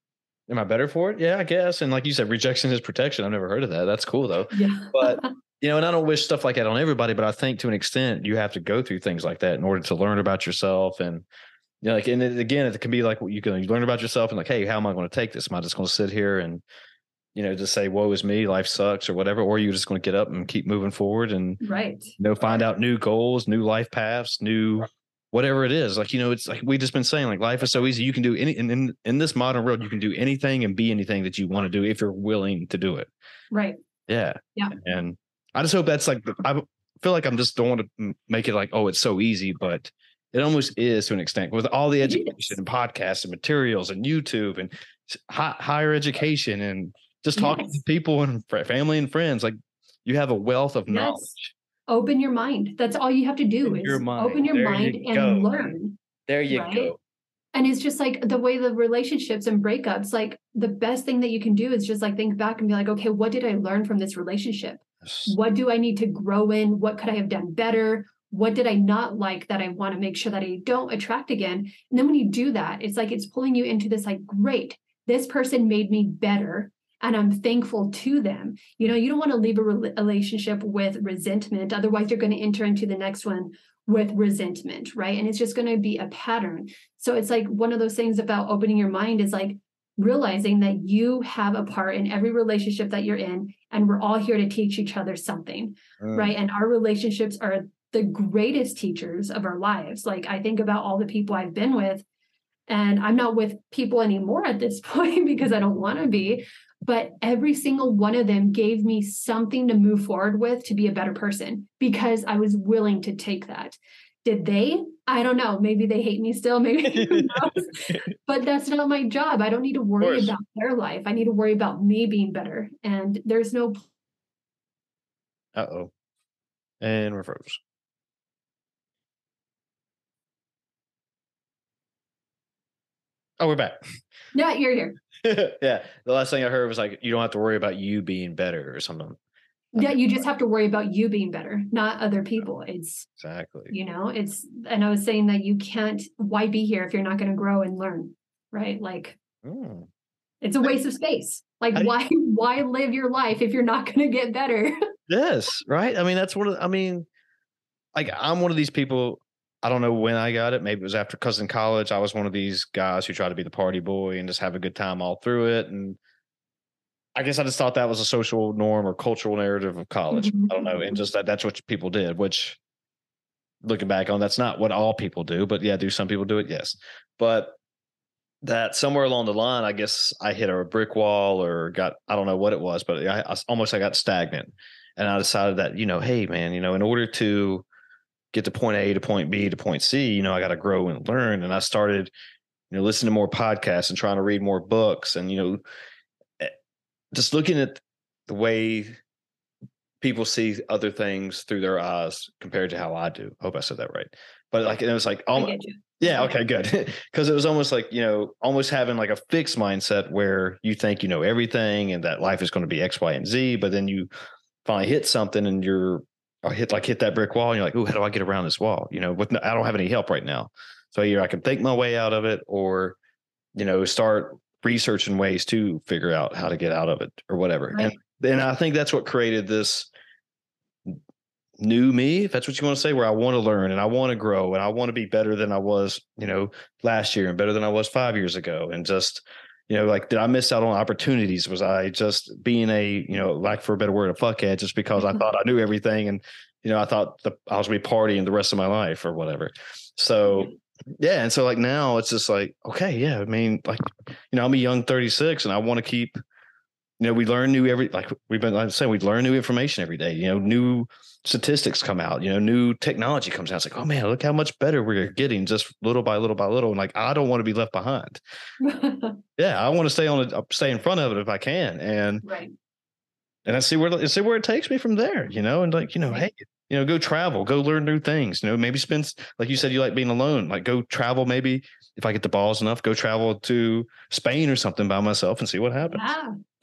am I better for it? Yeah, I guess. And like you said, rejection is protection. I've never heard of that. That's cool though. Yeah. but you know, and I don't wish stuff like that on everybody, but I think to an extent you have to go through things like that in order to learn about yourself and you know, like and it, again, it can be like you can learn about yourself and like, hey, how am I going to take this? Am I just going to sit here and you know, just say, woe is me, life sucks or whatever, or you're just going to get up and keep moving forward and, right. you know, find out new goals, new life paths, new whatever it is. Like, you know, it's like we just been saying, like life is so easy. You can do any, in, in, in this modern world, you can do anything and be anything that you want to do if you're willing to do it. Right. Yeah. Yeah. And I just hope that's like, I feel like I'm just don't want to make it like, oh, it's so easy, but it almost is to an extent with all the education and podcasts and materials and YouTube and higher education and just talking yes. to people and family and friends. Like you have a wealth of yes. knowledge. Open your mind. That's all you have to do open is your open your there mind you and learn. There you right? go. And it's just like the way the relationships and breakups, like the best thing that you can do is just like think back and be like, okay, what did I learn from this relationship? What do I need to grow in? What could I have done better? What did I not like that I want to make sure that I don't attract again? And then when you do that, it's like it's pulling you into this like, great, this person made me better and I'm thankful to them. You know, you don't want to leave a relationship with resentment. Otherwise, you're going to enter into the next one with resentment, right? And it's just going to be a pattern. So it's like one of those things about opening your mind is like realizing that you have a part in every relationship that you're in, and we're all here to teach each other something, mm. right? And our relationships are the greatest teachers of our lives. Like I think about all the people I've been with, and I'm not with people anymore at this point because I don't want to be, but every single one of them gave me something to move forward with to be a better person because I was willing to take that. Did they? I don't know. Maybe they hate me still. Maybe, but that's not my job. I don't need to worry about their life. I need to worry about me being better. And there's no. Uh oh. And reverse. Oh, we're back. Yeah, you're here. yeah. The last thing I heard was like, you don't have to worry about you being better or something. Yeah, you just have to worry about you being better, not other people. It's exactly, you know, it's, and I was saying that you can't, why be here if you're not going to grow and learn, right? Like, mm. it's a waste of space. Like, why, why live your life if you're not going to get better? yes, right. I mean, that's one of, I mean, like, I'm one of these people I don't know when I got it. Maybe it was after cousin college. I was one of these guys who tried to be the party boy and just have a good time all through it. And I guess I just thought that was a social norm or cultural narrative of college. Mm-hmm. I don't know. And just that that's what people did, which looking back on, that's not what all people do. But yeah, do some people do it? Yes. But that somewhere along the line, I guess I hit a brick wall or got, I don't know what it was, but I, I almost I got stagnant. And I decided that, you know, hey, man, you know, in order to get to point A to point B to point C, you know, I got to grow and learn. And I started, you know, listening to more podcasts and trying to read more books and, you know, eh, just looking at the way people see other things through their eyes compared to how I do. I hope I said that right. But like, it was like, almost, yeah, okay, good. Because it was almost like, you know, almost having like a fixed mindset where you think you know everything and that life is going to be X, Y, and Z. But then you finally hit something and you're I hit like hit that brick wall, and you're like, "Oh, how do I get around this wall?" You know, with no, I don't have any help right now, so either I can think my way out of it, or you know, start researching ways to figure out how to get out of it or whatever. Right. And then I think that's what created this new me, if that's what you want to say, where I want to learn and I want to grow and I want to be better than I was, you know, last year and better than I was five years ago. And just, you know, like, did I miss out on opportunities? Was I just being a, you know, like for a better word, a fuckhead just because I mm-hmm. thought I knew everything and, you know, I thought the, I was going to be partying the rest of my life or whatever. So, mm-hmm. yeah. And so, like, now it's just like, okay, yeah. I mean, like, you know, I'm a young 36 and I want to keep, you know, we learn new every, like we've been like saying, we learn new information every day, you know, new statistics come out, you know, new technology comes out. It's like, oh man, look how much better we're getting just little by little by little. And like, I don't want to be left behind. yeah, I want to stay on it, stay in front of it if I can. And right. And I see where see where it takes me from there, you know, and like, you know, hey, you know, go travel, go learn new things, you know, maybe spend like you said, you like being alone, like go travel, maybe if I get the balls enough, go travel to Spain or something by myself and see what happens.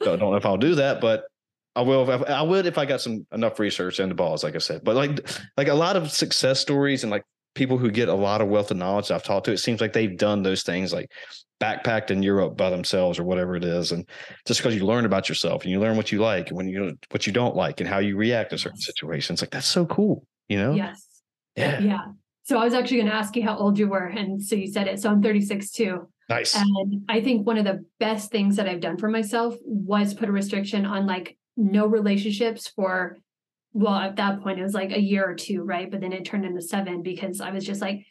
Don't know if I'll do that, but I will. If I, I would if I got some enough research and balls, like I said. But like like a lot of success stories and like people who get a lot of wealth of knowledge I've talked to, it seems like they've done those things like backpacked in Europe by themselves or whatever it is. And just because you learn about yourself and you learn what you like and when you what you don't like and how you react to certain situations, like that's so cool, you know? Yes. Yeah. Yeah. So I was actually going to ask you how old you were, and so you said it. So I'm 36 too. Nice. And I think one of the best things that I've done for myself was put a restriction on like no relationships for well at that point it was like a year or two right but then it turned into seven because i was just like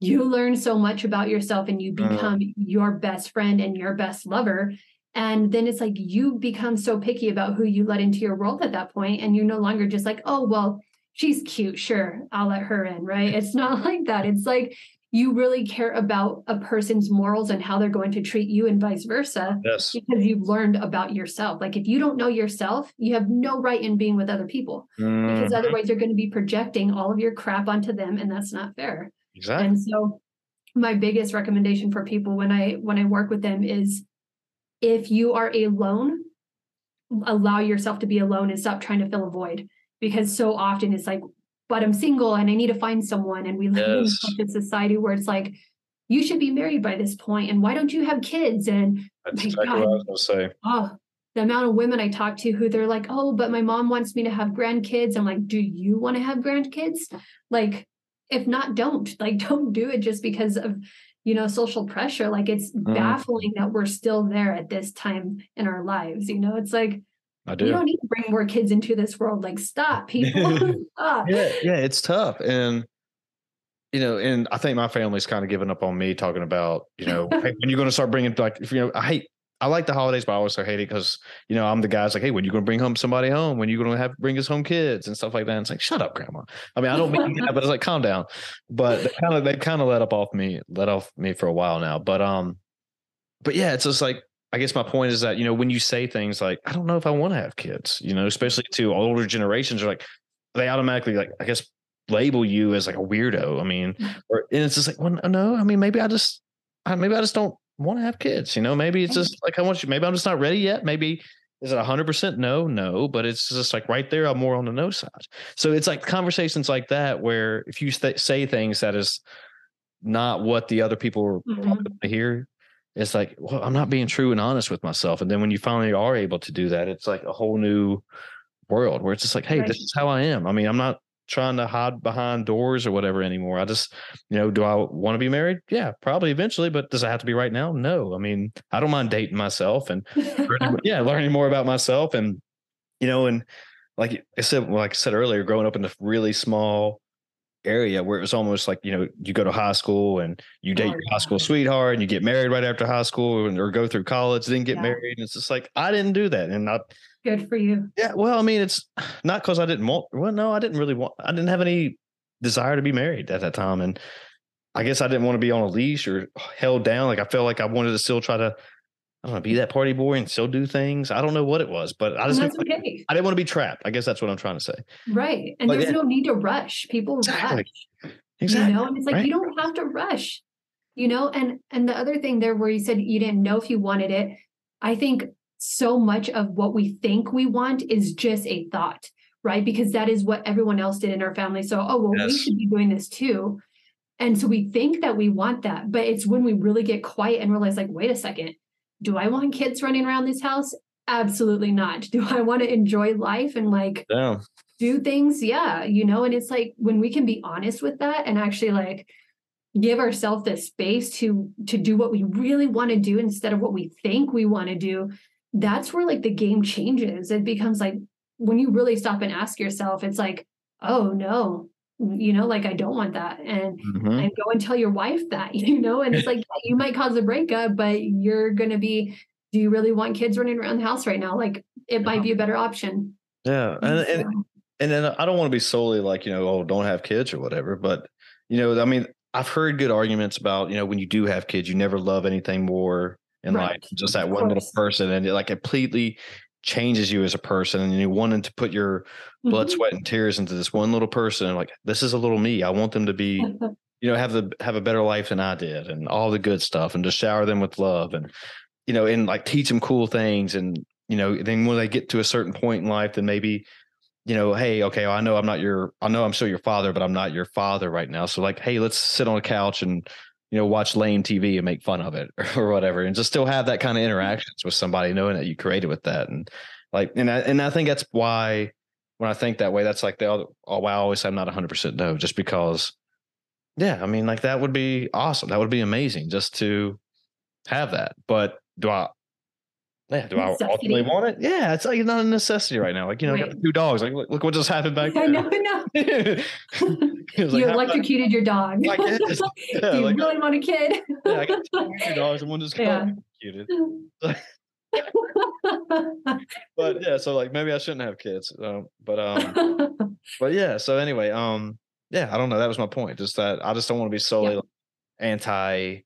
you learn so much about yourself and you mm. become uh, your best friend and your best lover and then it's like you become so picky about who you let into your world at that point and you're no longer just like oh well she's cute sure i'll let her in right it's not like that it's like you really care about a person's morals and how they're going to treat you and vice versa yes. because you've learned about yourself like if you don't know yourself you have no right in being with other people mm-hmm. because otherwise you're going to be projecting all of your crap onto them and that's not fair exactly and so my biggest recommendation for people when i when i work with them is if you are alone allow yourself to be alone and stop trying to fill a void because so often it's like but I'm single and I need to find someone. And we live yes. in such a society where it's like, you should be married by this point, and why don't you have kids? And that's exactly God, what I was to say. Oh, the amount of women I talk to who they're like, oh, but my mom wants me to have grandkids. I'm like, do you want to have grandkids? Like, if not, don't. Like, don't do it just because of you know social pressure. Like, it's mm. baffling that we're still there at this time in our lives. You know, it's like I do. You don't need to bring more kids into this world. Like, stop, people. stop. Yeah, yeah, it's tough. And you know, and I think my family's kind of given up on me talking about, you know, hey, when you're going to start bringing like, if you know, I hate, I like the holidays, but I also hate it because, you know, I'm the guy's like, hey, when you going to bring home somebody home? When you going to have bring us home kids and stuff like that? And it's like, shut up, grandma. I mean, I don't mean that, but it's like, calm down. But they kind of, they kind of let up off me, let off me for a while now. But, um, but yeah, it's just like, I guess my point is that, you know, when you say things like, I don't know if I want to have kids, you know, especially to older generations are like, they automatically like, I guess, label you as like a weirdo. I mean, mm. or, and it's just like, well, no, I mean, maybe I just, maybe I just don't want to have kids, you know, maybe it's just like, I want you, maybe I'm just not ready yet. Maybe is it hundred percent no, no, but it's just like right there. I'm more on the no side. So it's like conversations like that, where if you th- say things that is not what the other people are mm-hmm. to hear, it's like, well, I'm not being true and honest with myself. And then when you finally are able to do that, it's like a whole new world where it's just like, hey, right. this is how I am. I mean, I'm not trying to hide behind doors or whatever anymore. I just, you know, do I want to be married? Yeah, probably eventually, but does it have to be right now? No. I mean, I don't mind dating myself and learning, yeah, learning more about myself and you know, and like I said, like I said earlier, growing up in a really small area where it was almost like you know you go to high school and you date oh, your yeah. high school sweetheart and you get married right after high school and, or go through college then get yeah. married and it's just like i didn't do that and not good for you yeah well i mean it's not because i didn't want well no i didn't really want i didn't have any desire to be married at that time and i guess i didn't want to be on a leash or held down like i felt like i wanted to still try to I don't know, be that party boy and still do things. I don't know what it was, but I just okay. I didn't want to be trapped. I guess that's what I'm trying to say. Right. And but there's yeah. no need to rush. People exactly. rush. Exactly. You know, and it's like right. you don't have to rush. You know, and and the other thing there where you said you didn't know if you wanted it, I think so much of what we think we want is just a thought, right? Because that is what everyone else did in our family. So, oh well, yes. we should be doing this too. And so we think that we want that, but it's when we really get quiet and realize, like, wait a second, do I want kids running around this house? Absolutely not. Do I want to enjoy life and like yeah. do things yeah you know and it's like when we can be honest with that and actually like give ourselves the space to to do what we really want to do instead of what we think we want to do that's where like the game changes it becomes like when you really stop and ask yourself it's like oh no you know like i don't want that and Mhm. and go and tell your wife that you know and it's like you might cause a breakup but you're going to be do you really want kids running around the house right now like it might be a better option Yeah, and, and So, and then I don't want to be solely like you know, oh, don't have kids or whatever. But you know, I mean, I've heard good arguments about you know when you do have kids, you never love anything more in Right. life, just that one little person, and it like completely changes you as a person, and you wanting to put your blood, Mhm. sweat, and tears into this one little person. And like, this is a little me. I want them to be you know have the have a better life than I did, and all the good stuff, and to shower them with love, and you know, and like teach them cool things, and you know, then when they get to a certain point in life, then maybe you know, hey, okay, I know I'm not your, I know I'm still your father, but I'm not your father right now. So like, hey, let's sit on a couch and you know watch lame TV and make fun of it or whatever, and just still have that kind of mm-hmm. interactions with somebody, knowing that you created with that, and like, and I and I think that's why when I think that way, that's like the other. Oh, I always say I'm not 100 percent no, just because. Yeah, I mean, like that would be awesome. That would be amazing just to have that. But do I? Yeah, do I Necessity. ultimately want it? Yeah, it's like not a necessity right now. Like you know, I got the two dogs. Like look, look what just happened back i there. i know It like, you electrocuted your dog Like, do Yeah, you like, really want a kid yeah, I got two, dogs and one just got Yeah. electrocuted. But yeah, so like maybe I shouldn't have kids. Um, but um, but yeah. So anyway, um, yeah, I don't know. That was my point. Just that I just don't want to be solely like, anti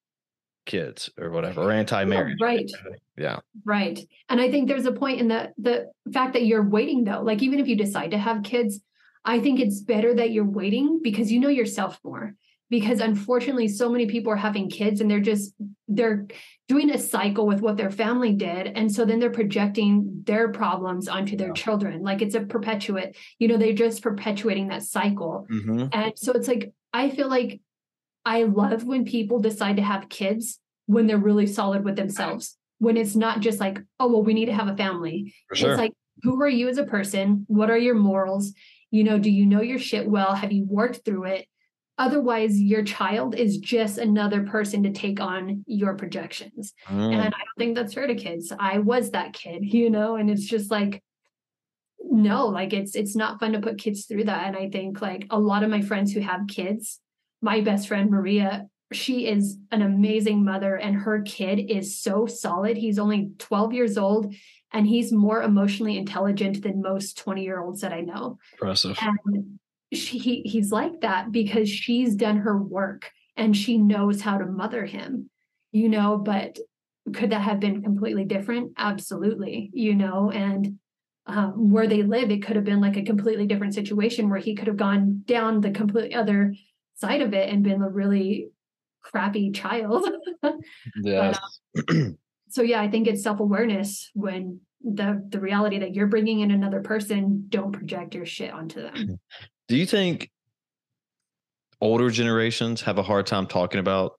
kids or whatever, or anti marriage. right Yeah. Right. And I think there's a point in the the fact that you're waiting though. Like even if you decide to have kids, I think it's better that you're waiting because you know yourself more. Because unfortunately, so many people are having kids and they're just they're doing a cycle with what their family did. And so then they're projecting their problems onto their Yeah. children. Like it's a perpetuate, you know, they're just perpetuating that cycle. Mm-hmm. And so it's like, I feel like I love when people decide to have kids when they're really solid with themselves, when it's not just like, oh, well, we need to have a family. Sure. It's like, who are you as a person? What are your morals? You know, do you know your shit well? Have you worked through it? Otherwise, your child is just another person to take on your projections. Mm. And I don't think that's fair to kids. I was that kid, you know, and it's just like, no, like it's it's not fun to put kids through that. And I think like a lot of my friends who have kids, my best friend Maria, she is an amazing mother, and her kid is so solid. He's only 12 years old, and he's more emotionally intelligent than most 20 year olds that I know Impressive. and she he, he's like that because she's done her work and she knows how to mother him you know but could that have been completely different absolutely you know and um, where they live it could have been like a completely different situation where he could have gone down the complete other side of it and been a really crappy child. Yeah. Um, so yeah i think it's self-awareness when the the reality that you're bringing in another person don't project your shit onto them. Hmm. Do you think older generations have a hard time talking about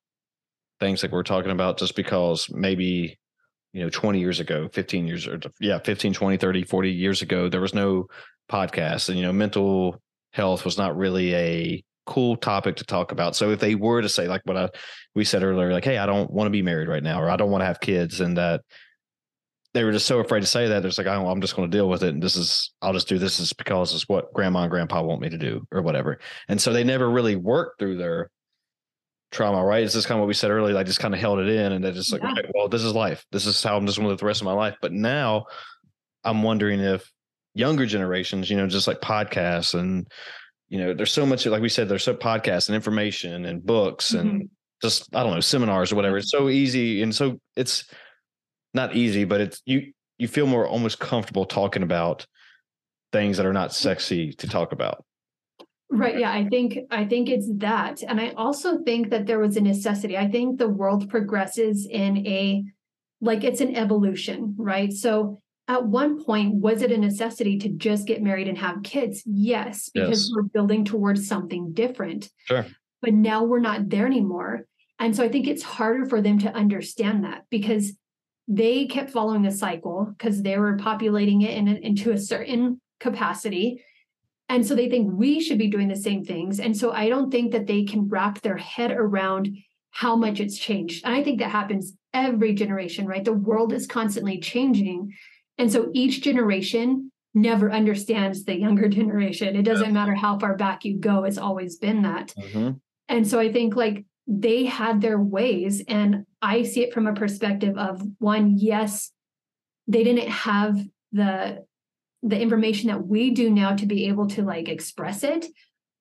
things like we're talking about just because maybe you know 20 years ago 15 years or yeah 15 20 30 40 years ago there was no podcast and you know mental health was not really a cool topic to talk about so if they were to say like what I, we said earlier like hey i don't want to be married right now or i don't want to have kids and that they were just so afraid to say that. It's like, oh, I'm just going to deal with it. And this is, I'll just do this is because it's what grandma and grandpa want me to do or whatever. And so they never really worked through their trauma, right? It's just kind of what we said earlier. I just kind of held it in and they're just like, Yeah. okay, well, this is life. This is how I'm just going to live the rest of my life. But now I'm wondering if younger generations, you know, just like podcasts and, you know, there's so much, like we said, there's so podcasts and information and books and mm-hmm. just, I don't know, seminars or whatever. It's so easy. And so it's, not easy, but it's you you feel more almost comfortable talking about things that are not sexy to talk about. Right. Yeah. I think I think it's that. And I also think that there was a necessity. I think the world progresses in a like it's an evolution, right? So at one point, was it a necessity to just get married and have kids? Yes, because Yes. we're building towards something different. Sure. But now we're not there anymore. And so I think it's harder for them to understand that because they kept following a cycle because they were populating it in, into a certain capacity And so they think we should be doing the same things. And so I don't think that they can wrap their head around how much it's changed. And I think that happens every generation, right? The world is constantly changing. And so each generation never understands the younger generation. It doesn't matter how far back you go, it's always been that. Mm-hmm. And so I think like they had their ways. And I see it from a perspective of one, yes, they didn't have the the information that we do now to be able to like express it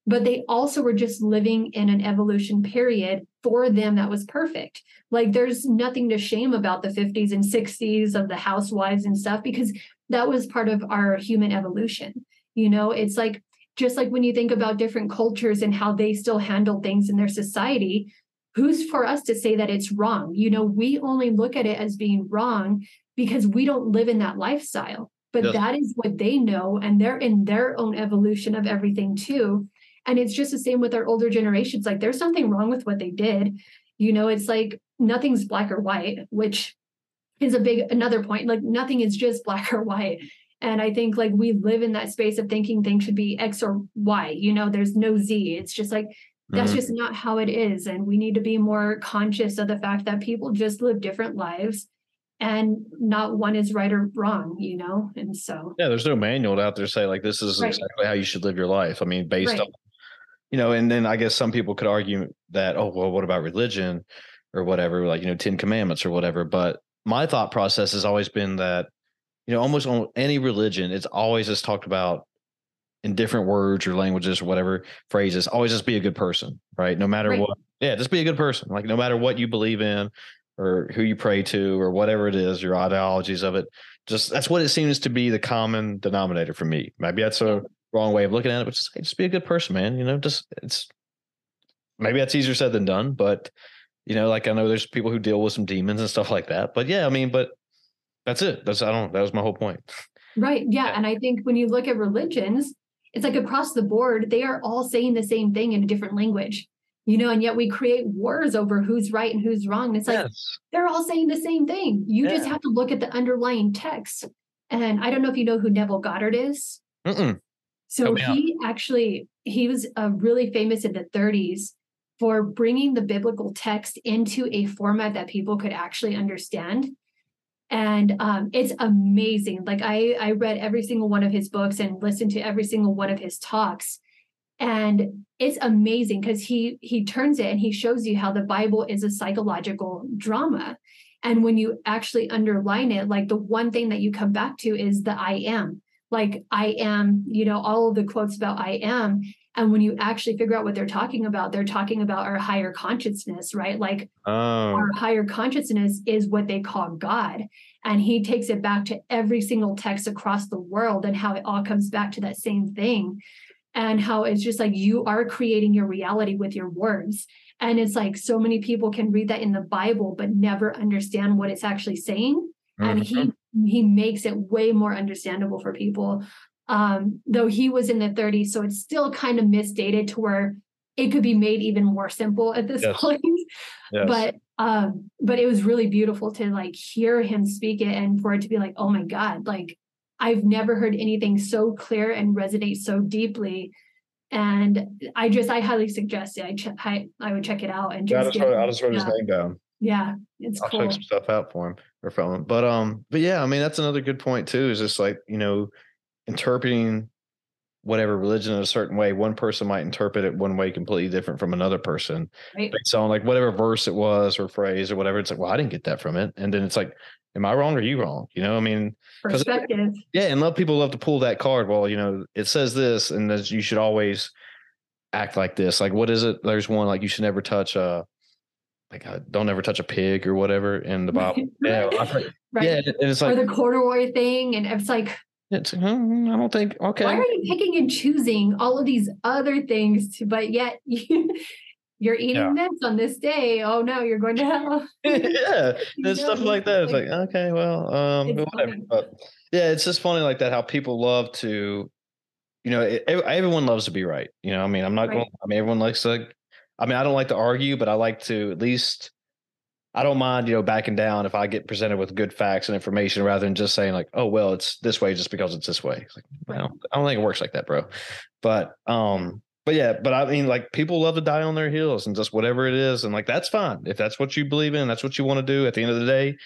but they also were just living in an evolution period for them that was perfect. Like there's nothing to shame about the 50s and 60s of the housewives and stuff because that was part of our human evolution you know? It's like just like when you think about different cultures and how they still handle things in their society who's for us to say that it's wrong? You know we only look at it as being wrong because we don't live in that lifestyle but yes. that is what they know and they're in their own evolution of everything too and it's just the same with our older generations like there's something wrong with what they did you know it's like nothing's black or white which is a big another point like nothing is just black or white and i think like we live in that space of thinking things should be x or y you know there's no z it's just like that's mm-hmm. just not how it is and we need to be more conscious of the fact that people just live different lives and not one is right or wrong, you know? And so Yeah, there's no manual out there say like this is right. exactly how you should live your life. I mean, based right. on you know, and then I guess some people could argue that, oh, well, what about religion or whatever, like, you know, 10 commandments or whatever. But my thought process has always been that, you know, almost on any religion, it's always just talked about in different words or languages or whatever phrases, always just be a good person, right? No matter right. what. Yeah, just be a good person. Like no matter what you believe in, or who you pray to or whatever it is, your ideologies of it. Just that's what it seems to be the common denominator for me. Maybe that's a wrong way of looking at it, but just, just be a good person, man. You know, just it's maybe that's easier said than done, but you know, like I know there's people who deal with some demons and stuff like that. But yeah, I mean, but that's it. That's I don't that was my whole point. Right. Yeah. yeah. And I think when you look at religions, it's like across the board, they are all saying the same thing in a different language you know, and yet we create wars over who's right and who's wrong. And it's like yes. they're all saying the same thing. You yeah. just have to look at the underlying text. And I don't know if you know who Neville Goddard is. Mm-mm. So he actually he was uh, really famous in the 30s for bringing the biblical text into a format that people could actually understand. And um, it's amazing. Like I I read every single one of his books and listened to every single one of his talks and it's amazing because he he turns it and he shows you how the bible is a psychological drama and when you actually underline it like the one thing that you come back to is the i am like i am you know all of the quotes about i am and when you actually figure out what they're talking about they're talking about our higher consciousness right like oh. our higher consciousness is what they call god and he takes it back to every single text across the world and how it all comes back to that same thing and how it's just like you are creating your reality with your words. And it's like so many people can read that in the Bible, but never understand what it's actually saying. And he mm-hmm. he makes it way more understandable for people. Um, though he was in the 30s, so it's still kind of misdated to where it could be made even more simple at this yes. point. Yes. But um, but it was really beautiful to like hear him speak it and for it to be like, oh my God, like I've never heard anything so clear and resonate so deeply. And I just, I highly suggest it. I, ch- I, I would check it out and just. Yeah, I'll just write his name down. Yeah, it's I'll cool. check some stuff out for him or from. But um, but yeah, I mean that's another good point too. Is just like you know, interpreting whatever religion in a certain way. One person might interpret it one way completely different from another person right. based on like whatever verse it was or phrase or whatever. It's like, well, I didn't get that from it, and then it's like, am I wrong or you wrong? You know, I mean, perspective. Yeah, and love people love to pull that card. Well, you know, it says this, and this, you should always act like this. Like, what is it? There's one like you should never touch a like a, don't ever touch a pig or whatever in the Bible. yeah, right. yeah, and it's like or the corduroy thing, and it's like. It's, hmm, I don't think okay. Why are you picking and choosing all of these other things, to, but yet you you're eating yeah. this on this day. Oh no, you're going to hell. yeah, and stuff like that. It's like, like okay, well, um, whatever. But yeah, it's just funny like that how people love to, you know, it, everyone loves to be right. You know, I mean, I'm not right. going. I mean, everyone likes to. I mean, I don't like to argue, but I like to at least I don't mind, you know, backing down if I get presented with good facts and information rather than just saying like, oh well, it's this way just because it's this way. It's like, well, I don't think it works like that, bro. But um, but yeah, but I mean, like people love to die on their heels and just whatever it is, and like that's fine if that's what you believe in, that's what you want to do. At the end of the day,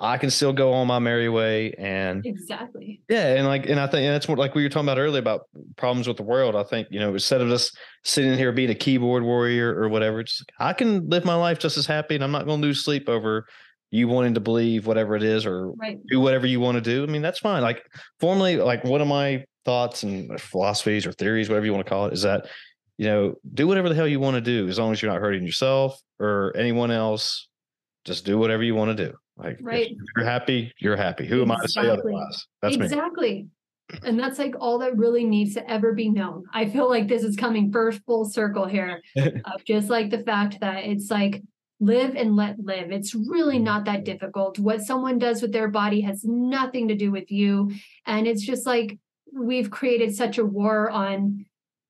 I can still go on my merry way and exactly. Yeah, and like and I think and that's what like we were talking about earlier about problems with the world. I think, you know, instead of just sitting here being a keyboard warrior or whatever, just I can live my life just as happy and I'm not gonna lose sleep over you wanting to believe whatever it is or right. do whatever you want to do. I mean, that's fine. Like formally, like one of my thoughts and philosophies or theories, whatever you want to call it, is that, you know, do whatever the hell you want to do as long as you're not hurting yourself or anyone else. Just do whatever you want to do. Like right. if you're happy, you're happy. Who exactly. am I to say otherwise? That's exactly. Me. And that's like all that really needs to ever be known. I feel like this is coming first full circle here of just like the fact that it's like live and let live. It's really mm-hmm. not that difficult. What someone does with their body has nothing to do with you. And it's just like we've created such a war on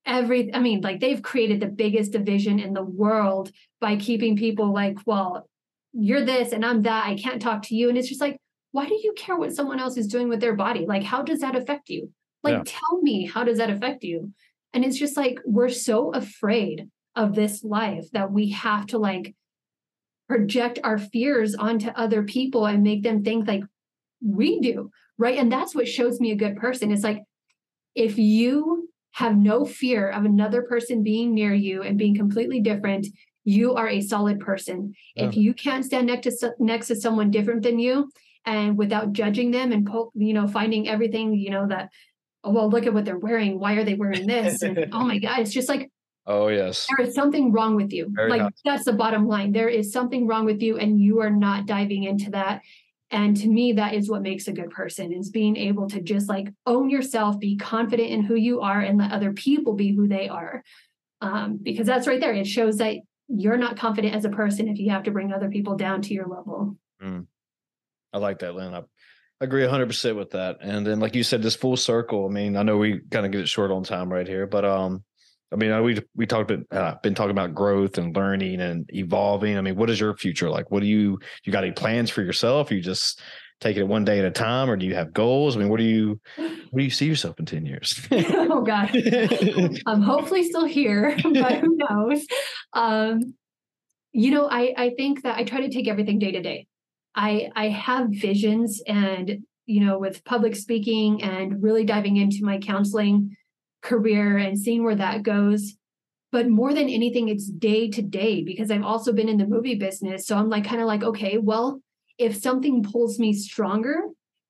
every i mean like they've created the biggest division in the world by keeping people like well you're this and I'm that. I can't talk to you. And it's just like, why do you care what someone else is doing with their body? Like, how does that affect you? Like, yeah. tell me, how does that affect you? And it's just like, we're so afraid of this life that we have to like project our fears onto other people and make them think like we do. Right. And that's what shows me a good person. It's like, if you have no fear of another person being near you and being completely different, you are a solid person. Yeah. If you can't stand next to next to someone different than you and without judging them and you know finding everything, you know that oh well look at what they're wearing, why are they wearing this? And oh my god, it's just like Oh yes. There is something wrong with you. Very like nice. that's the bottom line. There is something wrong with you and you are not diving into that. And to me that is what makes a good person is being able to just like own yourself, be confident in who you are and let other people be who they are. Um, because that's right there. It shows that you're not confident as a person if you have to bring other people down to your level. Mm. I like that, Lynn. I agree 100% with that. And then, like you said, this full circle. I mean, I know we kind of get it short on time right here, but um, I mean, we we talked about uh, been talking about growth and learning and evolving. I mean, what is your future like? What do you you got any plans for yourself? You just taking it one day at a time, or do you have goals? I mean, what do you what do you see yourself in ten years? oh God, I'm hopefully still here, but who knows? Um, you know, I I think that I try to take everything day to day. I I have visions, and you know, with public speaking and really diving into my counseling career and seeing where that goes but more than anything it's day to day because i've also been in the movie business so i'm like kind of like okay well if something pulls me stronger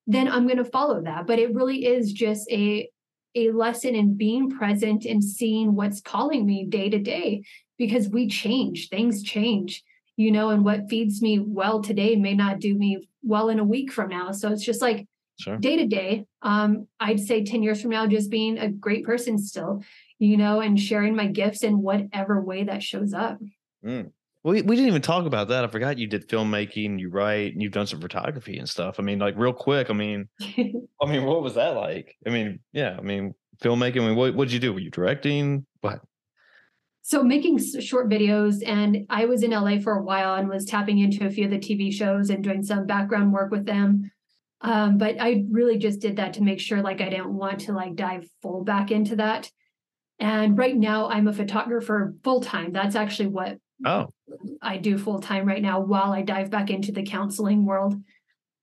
then i'm going to follow that. But it really is just a a lesson in being present and seeing what's calling me day to day because we change things change you know and what feeds me well today may not do me well in a week from now. So it's just like day to day um i'd say 10 years from now just being a great person still you know and sharing my gifts in whatever way that shows up. Mm we, we didn't even talk about that. I forgot you did filmmaking, you write, and you've done some photography and stuff. I mean, like real quick. I mean, I mean, what was that like? I mean, yeah, I mean, filmmaking. I mean, what what did you do? Were you directing? What? So making short videos, and I was in LA for a while and was tapping into a few of the TV shows and doing some background work with them. Um, but I really just did that to make sure, like, I didn't want to like dive full back into that. And right now, I'm a photographer full time. That's actually what Oh. I do full time right now while I dive back into the counseling world.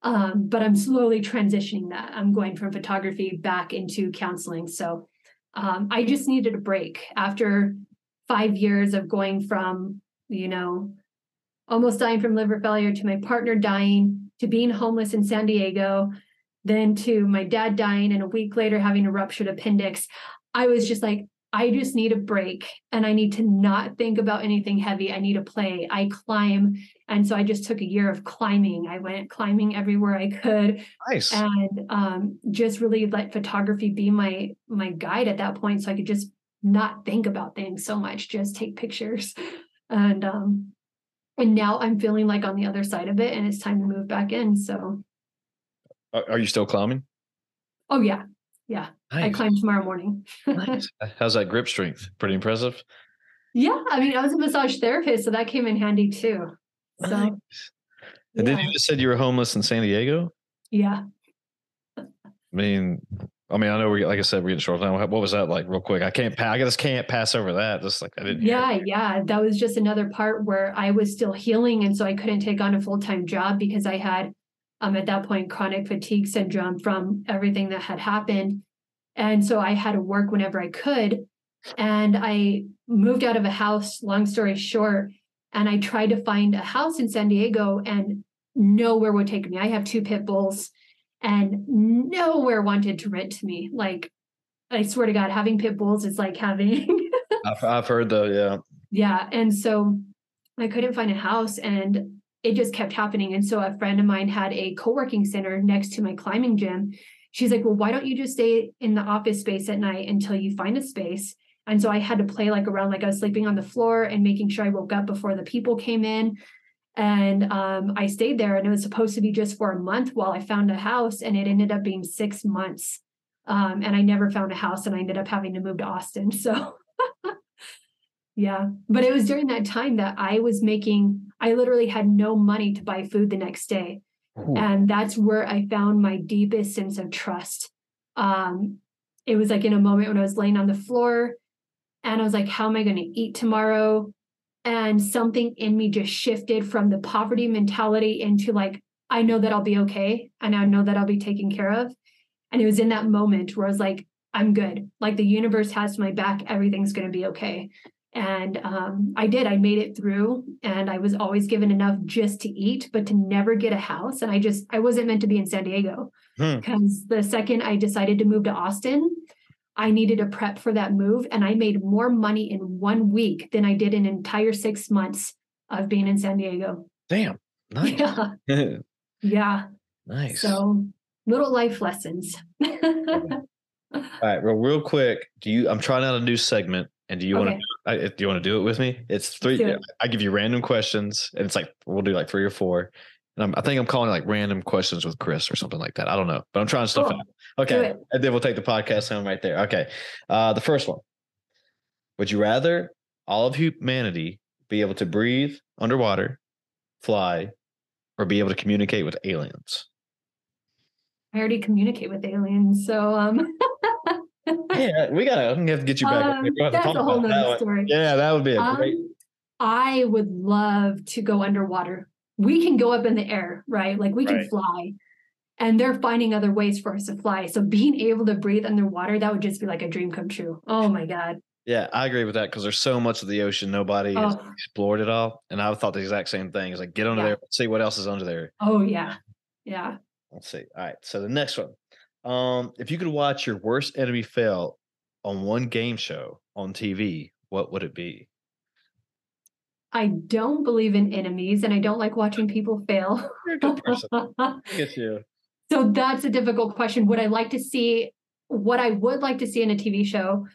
Um, but I'm slowly transitioning that. I'm going from photography back into counseling. So um, I just needed a break after five years of going from, you know, almost dying from liver failure to my partner dying to being homeless in San Diego, then to my dad dying and a week later having a ruptured appendix. I was just like, I just need a break and I need to not think about anything heavy. I need to play. I climb. And so I just took a year of climbing. I went climbing everywhere I could. Nice. And um, just really let photography be my my guide at that point. So I could just not think about things so much, just take pictures. And um, and now I'm feeling like on the other side of it and it's time to move back in. So are you still climbing? Oh yeah. Yeah. Nice. I climb tomorrow morning. nice. How's that grip strength? Pretty impressive. Yeah. I mean, I was a massage therapist, so that came in handy too. So Nice. And then you just said you were homeless in San Diego. yeah. I mean, I mean, I know we like I said we're getting short now. What was that like, real quick? I can't. I just can't pass over that. Just like I didn't. Yeah, yeah. That was just another part where I was still healing. And so I couldn't take on a full time job because I had, um, at that point, chronic fatigue syndrome from everything that had happened. And so I had to work whenever I could. And I moved out of a house, long story short, and I tried to find a house in San Diego and nowhere would take me. I have two pit bulls and nowhere wanted to rent to me. Like, I swear to God, having pit bulls is like having I've, I've heard though. Yeah. yeah. And so I couldn't find a house and it just kept happening. And so a friend of mine had a co working center next to my climbing gym. She's like, Well, why don't you just stay in the office space at night until you find a space? And so I had to play like around, like I was sleeping on the floor and making sure I woke up before the people came in. And um, I stayed there and it was supposed to be just for a month while I found a house. And it ended up being six months. Um, and I never found a house and I ended up having to move to Austin. So yeah. But it was during that time that I was making, I literally had no money to buy food the next day. Ooh. And that's where I found my deepest sense of trust. Um, it was like in a moment when I was laying on the floor and I was like, how am I going to eat tomorrow? And something in me just shifted from the poverty mentality into like, I know that I'll be okay. And I know that I'll be taken care of. And it was in that moment where I was like, I'm good. Like the universe has my back. Everything's going to be okay. And um, I did. I made it through, and I was always given enough just to eat, but to never get a house. And I just, I wasn't meant to be in San Diego Hmm. because the second I decided to move to Austin, I needed to prep for that move. And I made more money in one week than I did in entire six months of being in San Diego. Damn. Nice. Yeah. Yeah. nice. So little life lessons. All right, well, real quick, do you? I'm trying out a new segment, and do you want to? Do you want to do it with me? It's three. it. I give you random questions, and it's like we'll do like three or four. And I'm, I think I'm calling it like random questions with Chris or something like that. I don't know, but I'm trying stuff Cool. out. Okay, and then we'll take the podcast home right there. Okay, uh, the first one. Would you rather all of humanity be able to breathe underwater, fly, or be able to communicate with aliens? I already communicate with aliens. So um Yeah, we gotta. Gonna have to get you back. um, We'll have to that's a whole that nother one. story. Yeah, that would be a Um, great. I would love to go underwater. We can go up in the air, right? Like we can Right. fly. And they're finding other ways for us to fly. So being able to breathe underwater, that would just be like a dream come true. Oh my God. Yeah, I agree with that because there's so much of the ocean nobody has Oh, explored it all, and I thought the exact same thing. Is like get under Yeah. there, see what else is under there. oh yeah. Yeah. Let's see. All right, so the next one, um, if you could watch your worst enemy fail on one game show on TV, what would it be? I don't believe in enemies and I don't like watching people fail. You're a good person. You. So that's a difficult question. Would I like to see what I would like to see in a TV show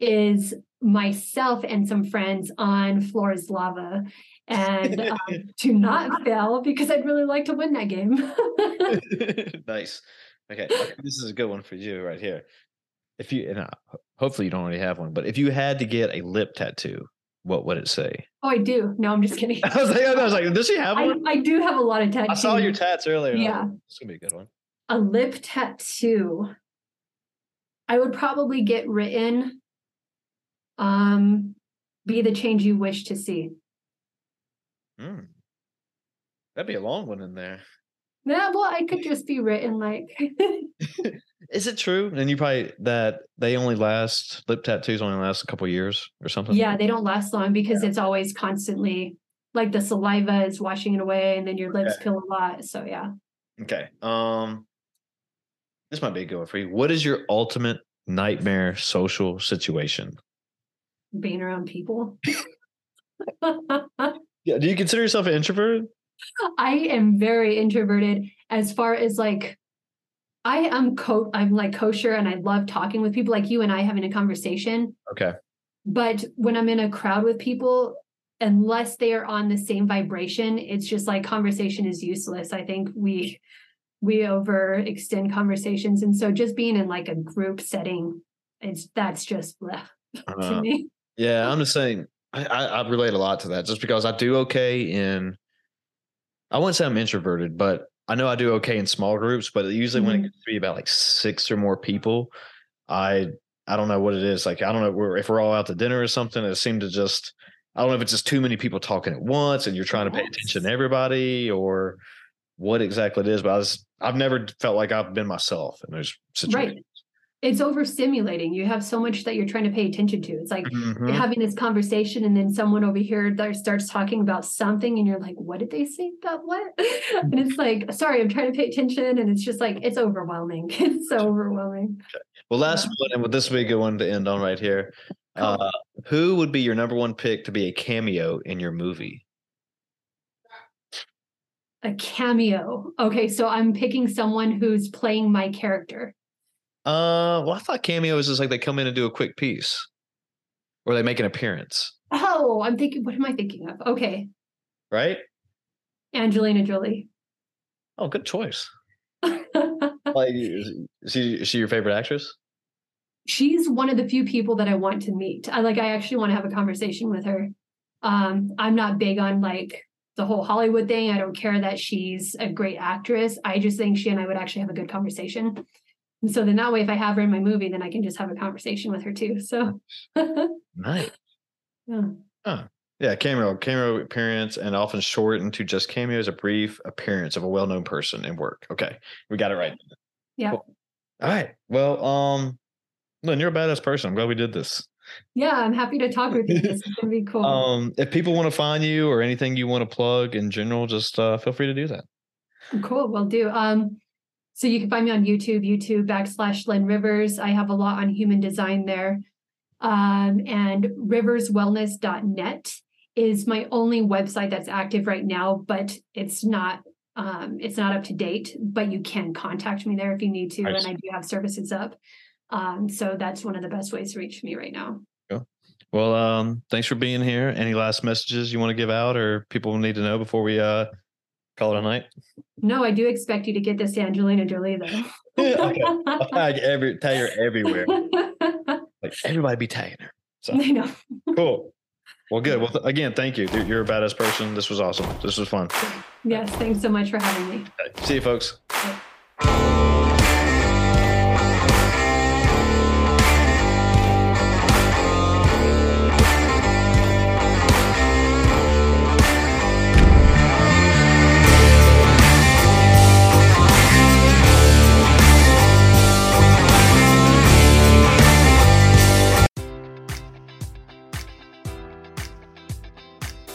is myself and some friends on Floor's Lava and um, to not fail because I'd really like to win that game. nice. Okay, this is a good one for you right here. If you, and uh, ho- hopefully you don't already have one, but if you had to get a lip tattoo, what would it say? oh, I do. No, I'm just kidding. I was like, I was like, does she have one? I do have a lot of tattoos. I saw your tats earlier. I Yeah. It's gonna be a good one. a lip tattoo. I would probably get written um be the change you wish to see. Mm. That'd be a long one in there. Yeah, well, I could just be written like Is it true? And you probably that they only last lip tattoos only last a couple years or something. yeah, they don't last long because it's always constantly like the saliva is washing it away and then your lips Okay. feel a lot. So yeah. Okay. Um, this might be a good one for you. What is your ultimate nightmare social situation? Being around people. Yeah. Do you consider yourself an introvert? I am very introverted as far as like I am co I'm like kosher and I love talking with people like you and I having a conversation. Okay. But when I'm in a crowd with people, unless they are on the same vibration, it's just like conversation is useless. I think we we overextend conversations. And so just being in like a group setting, it's that's just bleh to Uh, me. yeah, I'm just saying. I, I, I relate a lot to that, just because I do okay in I wouldn't say I'm introverted, but I know I do okay in small groups. But usually when it Mhm. gets to be about like six or more people, I I don't know what it is. Like I don't know we're, if we're all out to dinner or something. It seemed to just I don't know if it's just too many people talking at once and you're trying to pay attention to everybody or what exactly it is. But I was I've never felt like I've been myself in those situations. It's overstimulating. You have so much that you're trying to pay attention to. It's like Mhm. you're having this conversation and then someone over here starts talking about something and you're like what did they say about what and it's like sorry i'm trying to pay attention and it's just like it's overwhelming it's so overwhelming Well, last one, and this will be a good one to end on right here. Cool. Uh, who would be your number one pick to be a cameo in your movie? a cameo okay so i'm picking someone who's playing my character Uh, well, I thought cameo is just like they come in and do a quick piece, or they make an appearance, oh i'm thinking what am i thinking of okay right? angelina jolie Oh, good choice. Like, is she, is she your favorite actress? she's one of the few people that I want to meet. I like I actually want to have a conversation with her. Um, I'm not big on like the whole Hollywood thing. I don't care that she's a great actress. I just think she and I would actually have a good conversation. And so then that way, if I have her in my movie, then I can just have a conversation with her too. So Nice. yeah. Yeah, cameo, cameo appearance, and often shortened to just cameo is a brief appearance of a well-known person in work. Okay, we got it right. Yeah. Cool. All right. Well, um, Lynn, you're a badass person. I'm glad we did this. Yeah, I'm happy to talk with you. This is gonna be cool. Um, if people want to find you or anything you want to plug in general, just uh, feel free to do that. Cool, will do. Um, so you can find me on YouTube, YouTube backslash Lynn Rivers. I have a lot on human design there. Um, and riverswellness.net is my only website that's active right now, but it's not um it's not up to date, but you can contact me there if you need to, Nice. and I do have services up. Um, so that's one of the best ways to reach me right now. Well, um, thanks for being here. Any last messages you want to give out or people need to know before we uh call it a night? No, I do expect you to get this to Angelina Jolie though. okay. I'll tag every tag her everywhere. Like everybody be tagging her. So I know. cool. Well, good. Well, th- again, thank you. You're- You're a badass person. This was awesome. This was fun. Yes, thanks so much for having me. See you, folks.